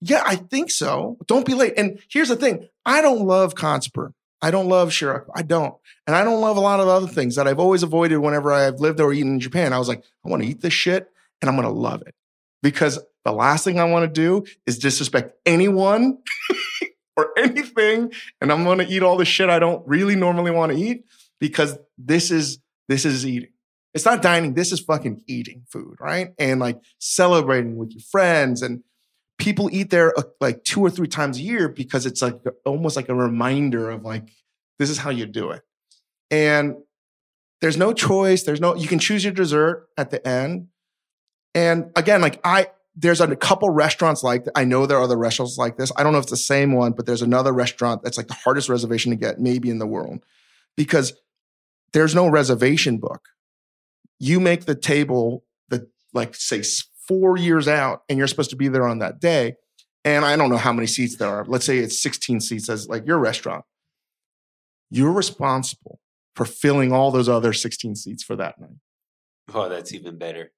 Yeah, I think so. Don't be late. And here's the thing I don't love Conspur. I don't love Shirako. I don't. And I don't love a lot of other things that I've always avoided whenever I've lived or eaten in Japan. I was like, I want to eat this shit and I'm going to love it. Because the last thing I want to do is disrespect anyone or anything. And I'm going to eat all the shit I don't really normally want to eat because this is, this is eating. It's not dining. This is fucking eating food, right? And like celebrating with your friends and people eat there uh, like two or three times a year because it's like almost like a reminder of like this is how you do it. And there's no choice. There's no you can choose your dessert at the end. And again like i there's a couple restaurants like i know there are other restaurants like this. I don't know if it's the same one but there's another restaurant that's like the hardest reservation to get maybe in the world because there's no reservation book. You make the table the like say four years out and you're supposed to be there on that day and i don't know how many seats there are let's say it's 16 seats as like your restaurant you're responsible for filling all those other 16 seats for that night Oh, that's even better.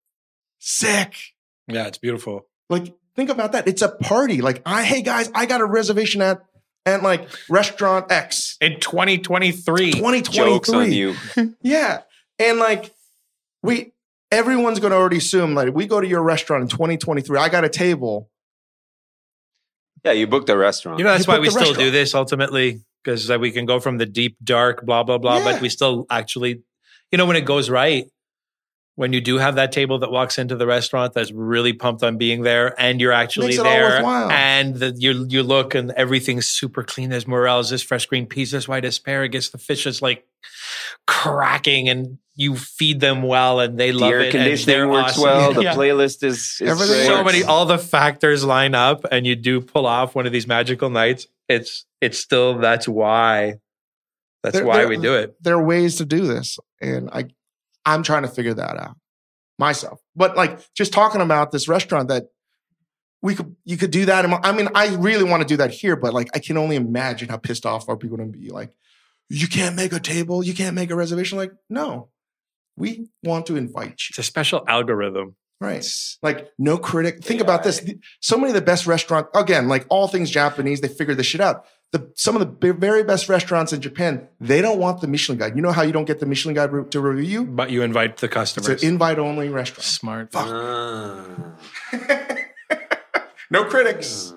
sick Yeah, it's beautiful. like think about that it's a party like i hey guys i got a reservation at and like restaurant x In 2023. 2023 Jokes on you. Yeah. And like we everyone's gonna already assume like we go to your restaurant in 2023. I got a table. Yeah, you booked a restaurant. You know, that's You why we the still do this ultimately, because like, we can go from the deep, dark, blah, blah, blah, Yeah. but we still actually, you know, when it goes right, when you do have that table that walks into the restaurant that's really pumped on being there and you're actually Makes it there worthwhile. and the, you, you look and everything's super clean. There's morels, there's fresh green peas, there's white asparagus. The fish is like cracking and you feed them well and they the love air it. and conditioning they're works awesome. well. The Yeah. playlist is, is Everything great. so many all the factors line up and you do pull off one of these magical nights it's it's still that's why that's There- why there- we do it There are ways to do this. And I I'm trying to figure that out myself. But like just talking about this restaurant that we could you could do that. in my- I mean, I really want to do that here, but like I can only imagine how pissed off are people gonna be like, you can't make a table, you can't make a reservation. Like, no. We want to invite you. it's a special algorithm Right. Like no critic. Think about this. So many of the best restaurants, again, like all things Japanese, they figured this shit out. The, some of the very best restaurants in Japan, they don't want the Michelin guide. You know how you don't get the Michelin guide re- to review you? but you invite the It's customers an invite only restaurant. smart Ah. no critics.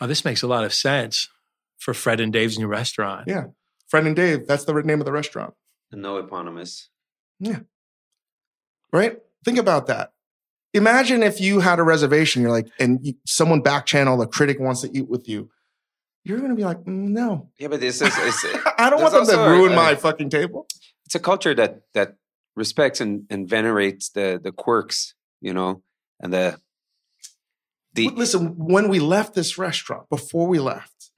oh this makes a lot of sense for fred and dave's new restaurant Yeah. Fred and Dave, that's the name of the restaurant. No eponymous. Yeah. Right? Think about that. Imagine if you had a reservation, you're like, and you, someone back channel, a critic wants to eat with you. You're going to be like, "Mm, no. Yeah, but this is it's, I don't want them to ruin a- my fucking table. it's a culture that that respects and, and venerates the the quirks, you know, and the the Listen, when we left this restaurant, before we left,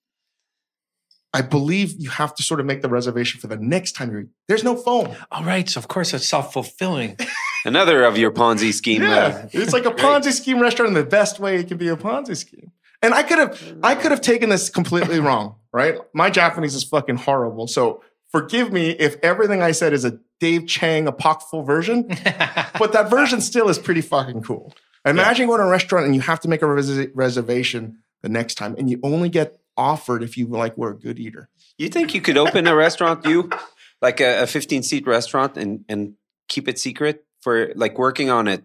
I believe you have to sort of make the reservation for the next time you're. There's no phone. all right so of course it's self-fulfilling another of your Ponzi scheme. Yeah, uh, it's like a. Ponzi scheme restaurant in the best way it can be a Ponzi scheme. And I could have, I could have taken this completely wrong, right? My Japanese is fucking horrible, so forgive me if everything I said is a Dave Chang apocryphal version, but that version still is pretty fucking cool. Imagine going to a restaurant and you have to make a res- reservation the next time, and you only get offered if you like were a good eater. You think you could open a restaurant, you like a, a 15 seat restaurant, and and keep it secret for like working on it?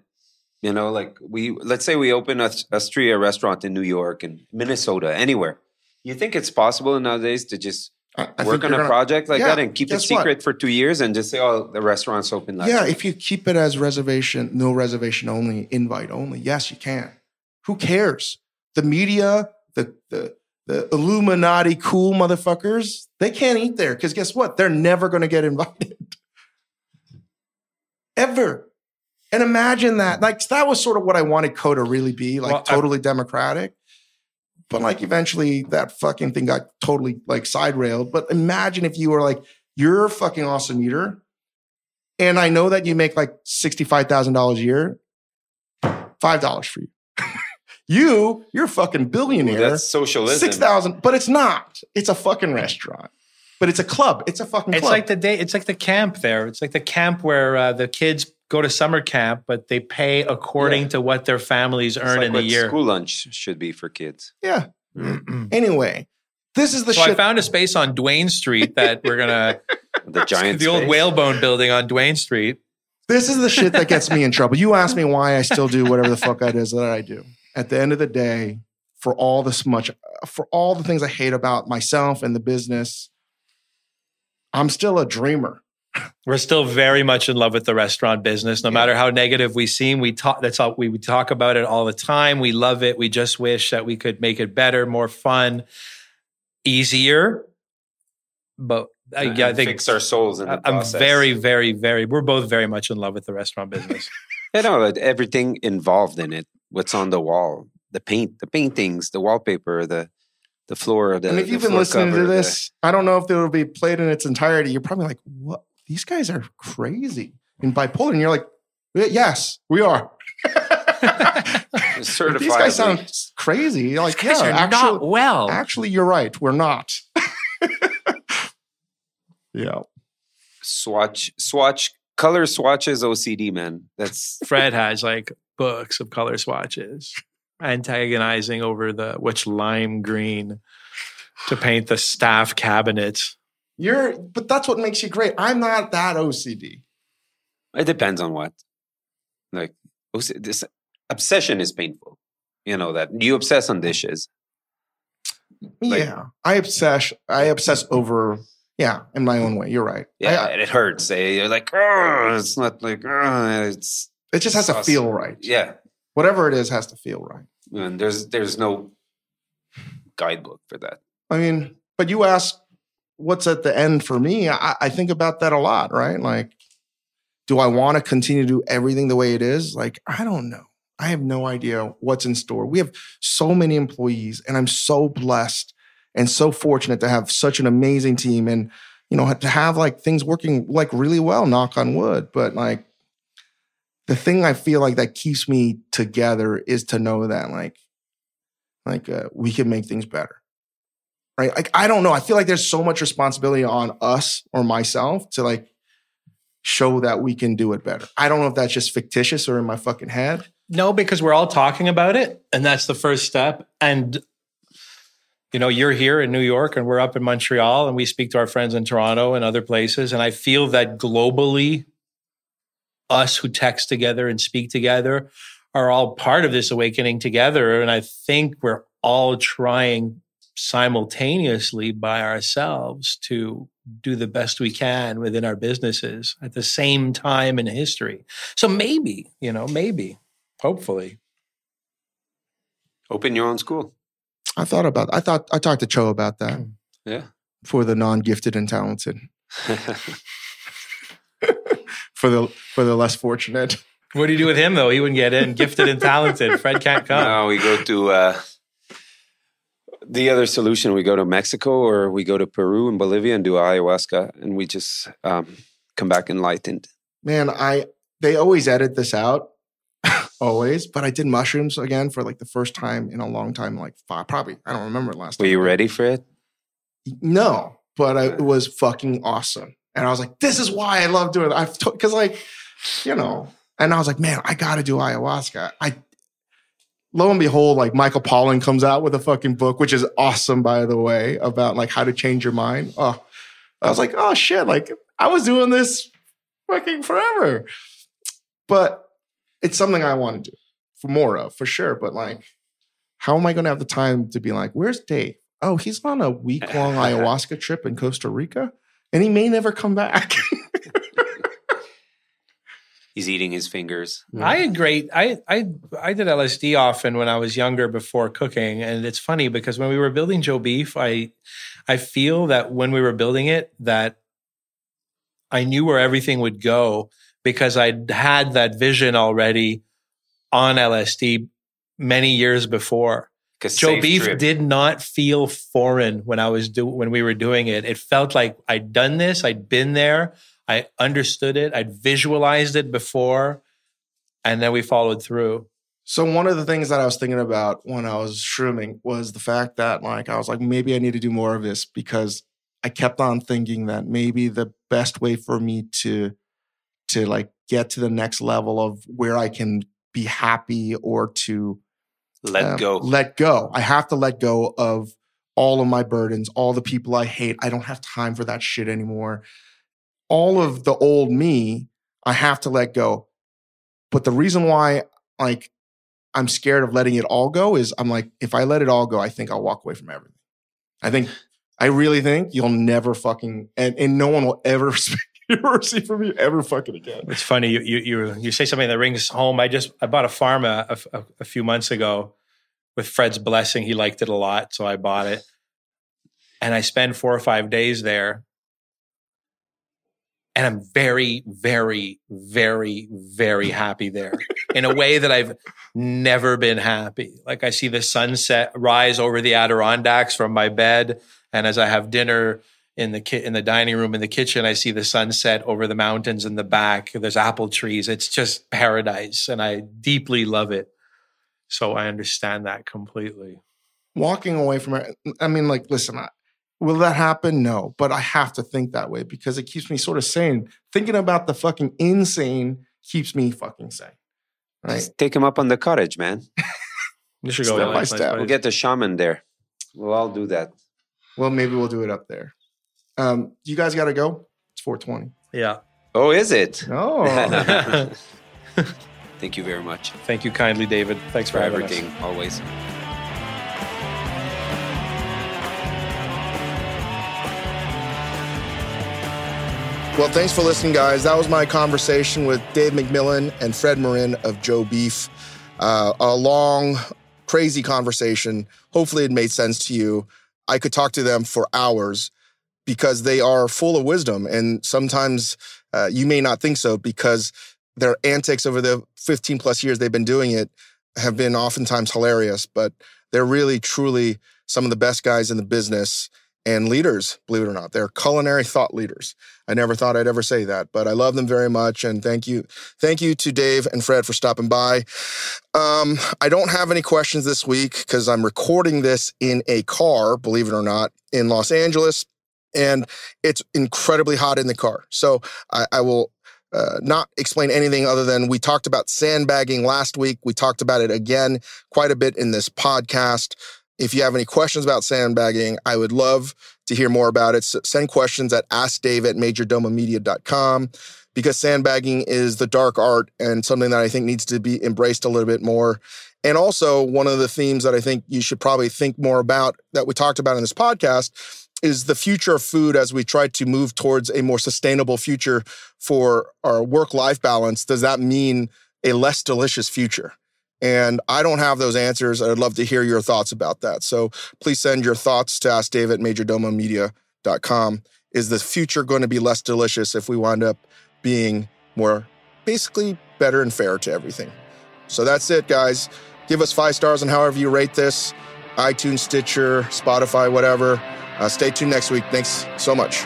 You know, like we let's say we open a Astria restaurant in New York and Minnesota, anywhere. You think it's possible nowadays to just I, I work on a gonna- project like Yeah, that and keep it guess what? secret for two years and just say, "Oh, the restaurant's open." last Yeah, week." if you keep it as reservation, no reservation only, invite only, yes, you can. Who cares? The media, the the the Illuminati cool motherfuckers, they can't eat there because guess what? They're never going to get invited. Ever. And imagine that. Like that was sort of what I wanted Ko to really be, like Well, I- totally democratic. But like eventually that fucking thing got totally like side railed. But imagine if you were like, you're a fucking awesome eater. And I know that you make like $65,000 a year. $5 for you. you, you're a fucking billionaire. Well, that's socialism. Six thousand, but it's not. It's a fucking restaurant. But it's a club. It's a fucking Club. It's like the day. It's like the camp there. It's like the camp where uh, the kids go to summer camp, but they pay according Yeah. to what their families It's earn like in a what year. School lunch should be for kids. yeah. Mm. Anyway, this is the so I found a space on Duane Street that we're gonna The giant, the old whalebone building on Duane Street. this is the shit that gets me in trouble. You ask me why I still do whatever the fuck it is that I do. At the end of the day, for all this much, for all the things I hate about myself and the business, I'm still a dreamer. We're still very much in love with the restaurant business. No Yeah. matter how negative we seem, we talk. That's all we, we talk about it all the time. We love it. We just wish that we could make it better, more fun, easier. But I, yeah, I think fix our souls in the I- I'm process. very, very, very. We're both very much in love with the restaurant business. You know, that everything involved in it. What's on the wall, the paint, the paintings, the wallpaper, the the floor. The, and if you've been listening cover, to the- this, I don't know if it will be played in its entirety. You're probably like, what? These guys are crazy and bipolar. And you're like, yes, we are. certifiably. These guys sound crazy. You're like, yeah, actually, well. actually, you're right. We're not. yeah. swatch swatch color swatches OCD man. That's Fred has like books of color swatches, antagonizing over the which lime green to paint the staff cabinets. You're, but that's what makes you great. I'm not that OCD. it depends on what. Like this obsession is painful. You know that you obsess on dishes. Like- yeah. I obsess, I obsess over, yeah, in my own way. You're right. Yeah, I- and it hurts. eh? You're like, it's not like, it's it just has to feel right. yeah. Whatever it is has to feel right. And there's there's no guidebook for that. I mean, but you ask what's at the end for me. I, I think about that a lot, right? Like, do I want to continue to do everything the way it is? Like, I don't know. I have no idea what's in store. We have so many employees, and I'm so blessed and so fortunate to have such an amazing team and, you know, to have like things working like really well, knock on wood. But like, the thing I feel like that keeps me together is to know that like, like uh, we can make things better right? Like I don't know. I feel like there's so much responsibility on us or myself to like show that we can do it better. I don't know if that's just fictitious or in my fucking head. No, because we're all talking about it, and that's the first step. And you know, you're here in New York, and we're up in Montreal, and we speak to our friends in Toronto and other places. And I feel that globally, us who text together and speak together are all part of this awakening together. And I think we're all trying simultaneously by ourselves to do the best we can within our businesses at the same time in history. So maybe, you know, maybe, hopefully. Open your own school. I thought about I thought I talked to Cho about that Yeah. for the non-gifted and talented, for the for the less fortunate. What do you do with him though? He wouldn't get in. Gifted and talented. Fred can't come. No, we go to uh, the other solution. We go to Mexico or we go to Peru and Bolivia and do ayahuasca, and we just um, come back enlightened. Man, I they always edit this out. always, but I did mushrooms again for like the first time in a long time, like five, probably I don't remember last Were time. you ready for it? No, but I, it was fucking awesome. And I was like, this is why I love doing it. I've because like, you know, and I was like, man, I got to do ayahuasca. I lo and behold, like Michael Pollan comes out with a fucking book, which is awesome, by the way, about like how to change your mind. Oh, I was like, oh shit, like I was doing this fucking forever. But it's something I want to do for more of, for sure. But like, how am I going to have the time to be like, where's Dave? oh, he's on a week long ayahuasca trip in Costa Rica and he may never come back. He's eating his fingers. I had great. I I I did LSD often when I was younger before cooking, and it's funny because when we were building Joe Beef, I I feel that when we were building it, that I knew where everything would go because I'd had that vision already on LSD many years before. Joe Beef trip. did not feel foreign when I was do when we were doing it. It felt like I'd done this, I'd been there. I understood it. I'd visualized it before, and then we followed through. So one of the things that I was thinking about when I was shrooming was the fact that like I was like maybe I need to do more of this because I kept on thinking that maybe the best way for me to to like get to the next level of where I can be happy or to let um, go. Let go. I have to let go of all of my burdens, all the people I hate. I don't have time for that shit anymore all of the old me, I have to let go. But the reason why, like, I'm scared of letting it all go is I'm like, if I let it all go, I think I'll walk away from everything. I think, I really think you'll never fucking, and, and no one will ever see from you ever fucking again. It's funny you you you, you say something that rings home. I just I bought a farm a, a, a, few months ago with Fred's blessing. He liked it a lot, so I bought it, and I spend four or five days there. And I'm very, very, very, very happy there in a way that I've never been happy. Like I see the sunset rise over the Adirondacks from my bed. And as I have dinner in the ki- in the dining room in the kitchen, I see the sunset over the mountains in the back. There's apple trees. It's just paradise. And I deeply love it. So I understand that completely. Walking away from it, I mean, like, listen, I, Will that happen? No, but I have to think that way because it keeps me sort of sane. Thinking about the fucking insane keeps me fucking sane. Right? Just take him up on the cottage, man. you should go step by step. We'll get the shaman there. We'll all do that. Well, maybe we'll do it up there. Um, you guys got to go. It's 420. Yeah. Oh, is it? Oh. Thank you very much. Thank you kindly, David. Thanks for, for everything. Us. Always. Well, thanks for listening, guys. That was my conversation with Dave McMillan and Fred Morin of Joe Beef. Uh, a long, crazy conversation. Hopefully, it made sense to you. I could talk to them for hours because they are full of wisdom. And sometimes uh, you may not think so because their antics over the 15 plus years they've been doing it have been oftentimes hilarious, but they're really, truly some of the best guys in the business and leaders, believe it or not. They're culinary thought leaders. I never thought I'd ever say that, but I love them very much. And thank you. Thank you to Dave and Fred for stopping by. Um, I don't have any questions this week because I'm recording this in a car, believe it or not, in Los Angeles. And it's incredibly hot in the car. So I, I will uh, not explain anything other than we talked about sandbagging last week. We talked about it again quite a bit in this podcast. If you have any questions about sandbagging, I would love to hear more about it. Send questions at askdave at majordomomedia.com because sandbagging is the dark art and something that I think needs to be embraced a little bit more. And also, one of the themes that I think you should probably think more about that we talked about in this podcast is the future of food as we try to move towards a more sustainable future for our work life balance. Does that mean a less delicious future? And I don't have those answers. I'd love to hear your thoughts about that. So please send your thoughts to Ask David at majordomomedia.com. Is the future going to be less delicious if we wind up being more basically better and fair to everything? So that's it, guys. Give us five stars on however you rate this iTunes, Stitcher, Spotify, whatever. Uh, stay tuned next week. Thanks so much.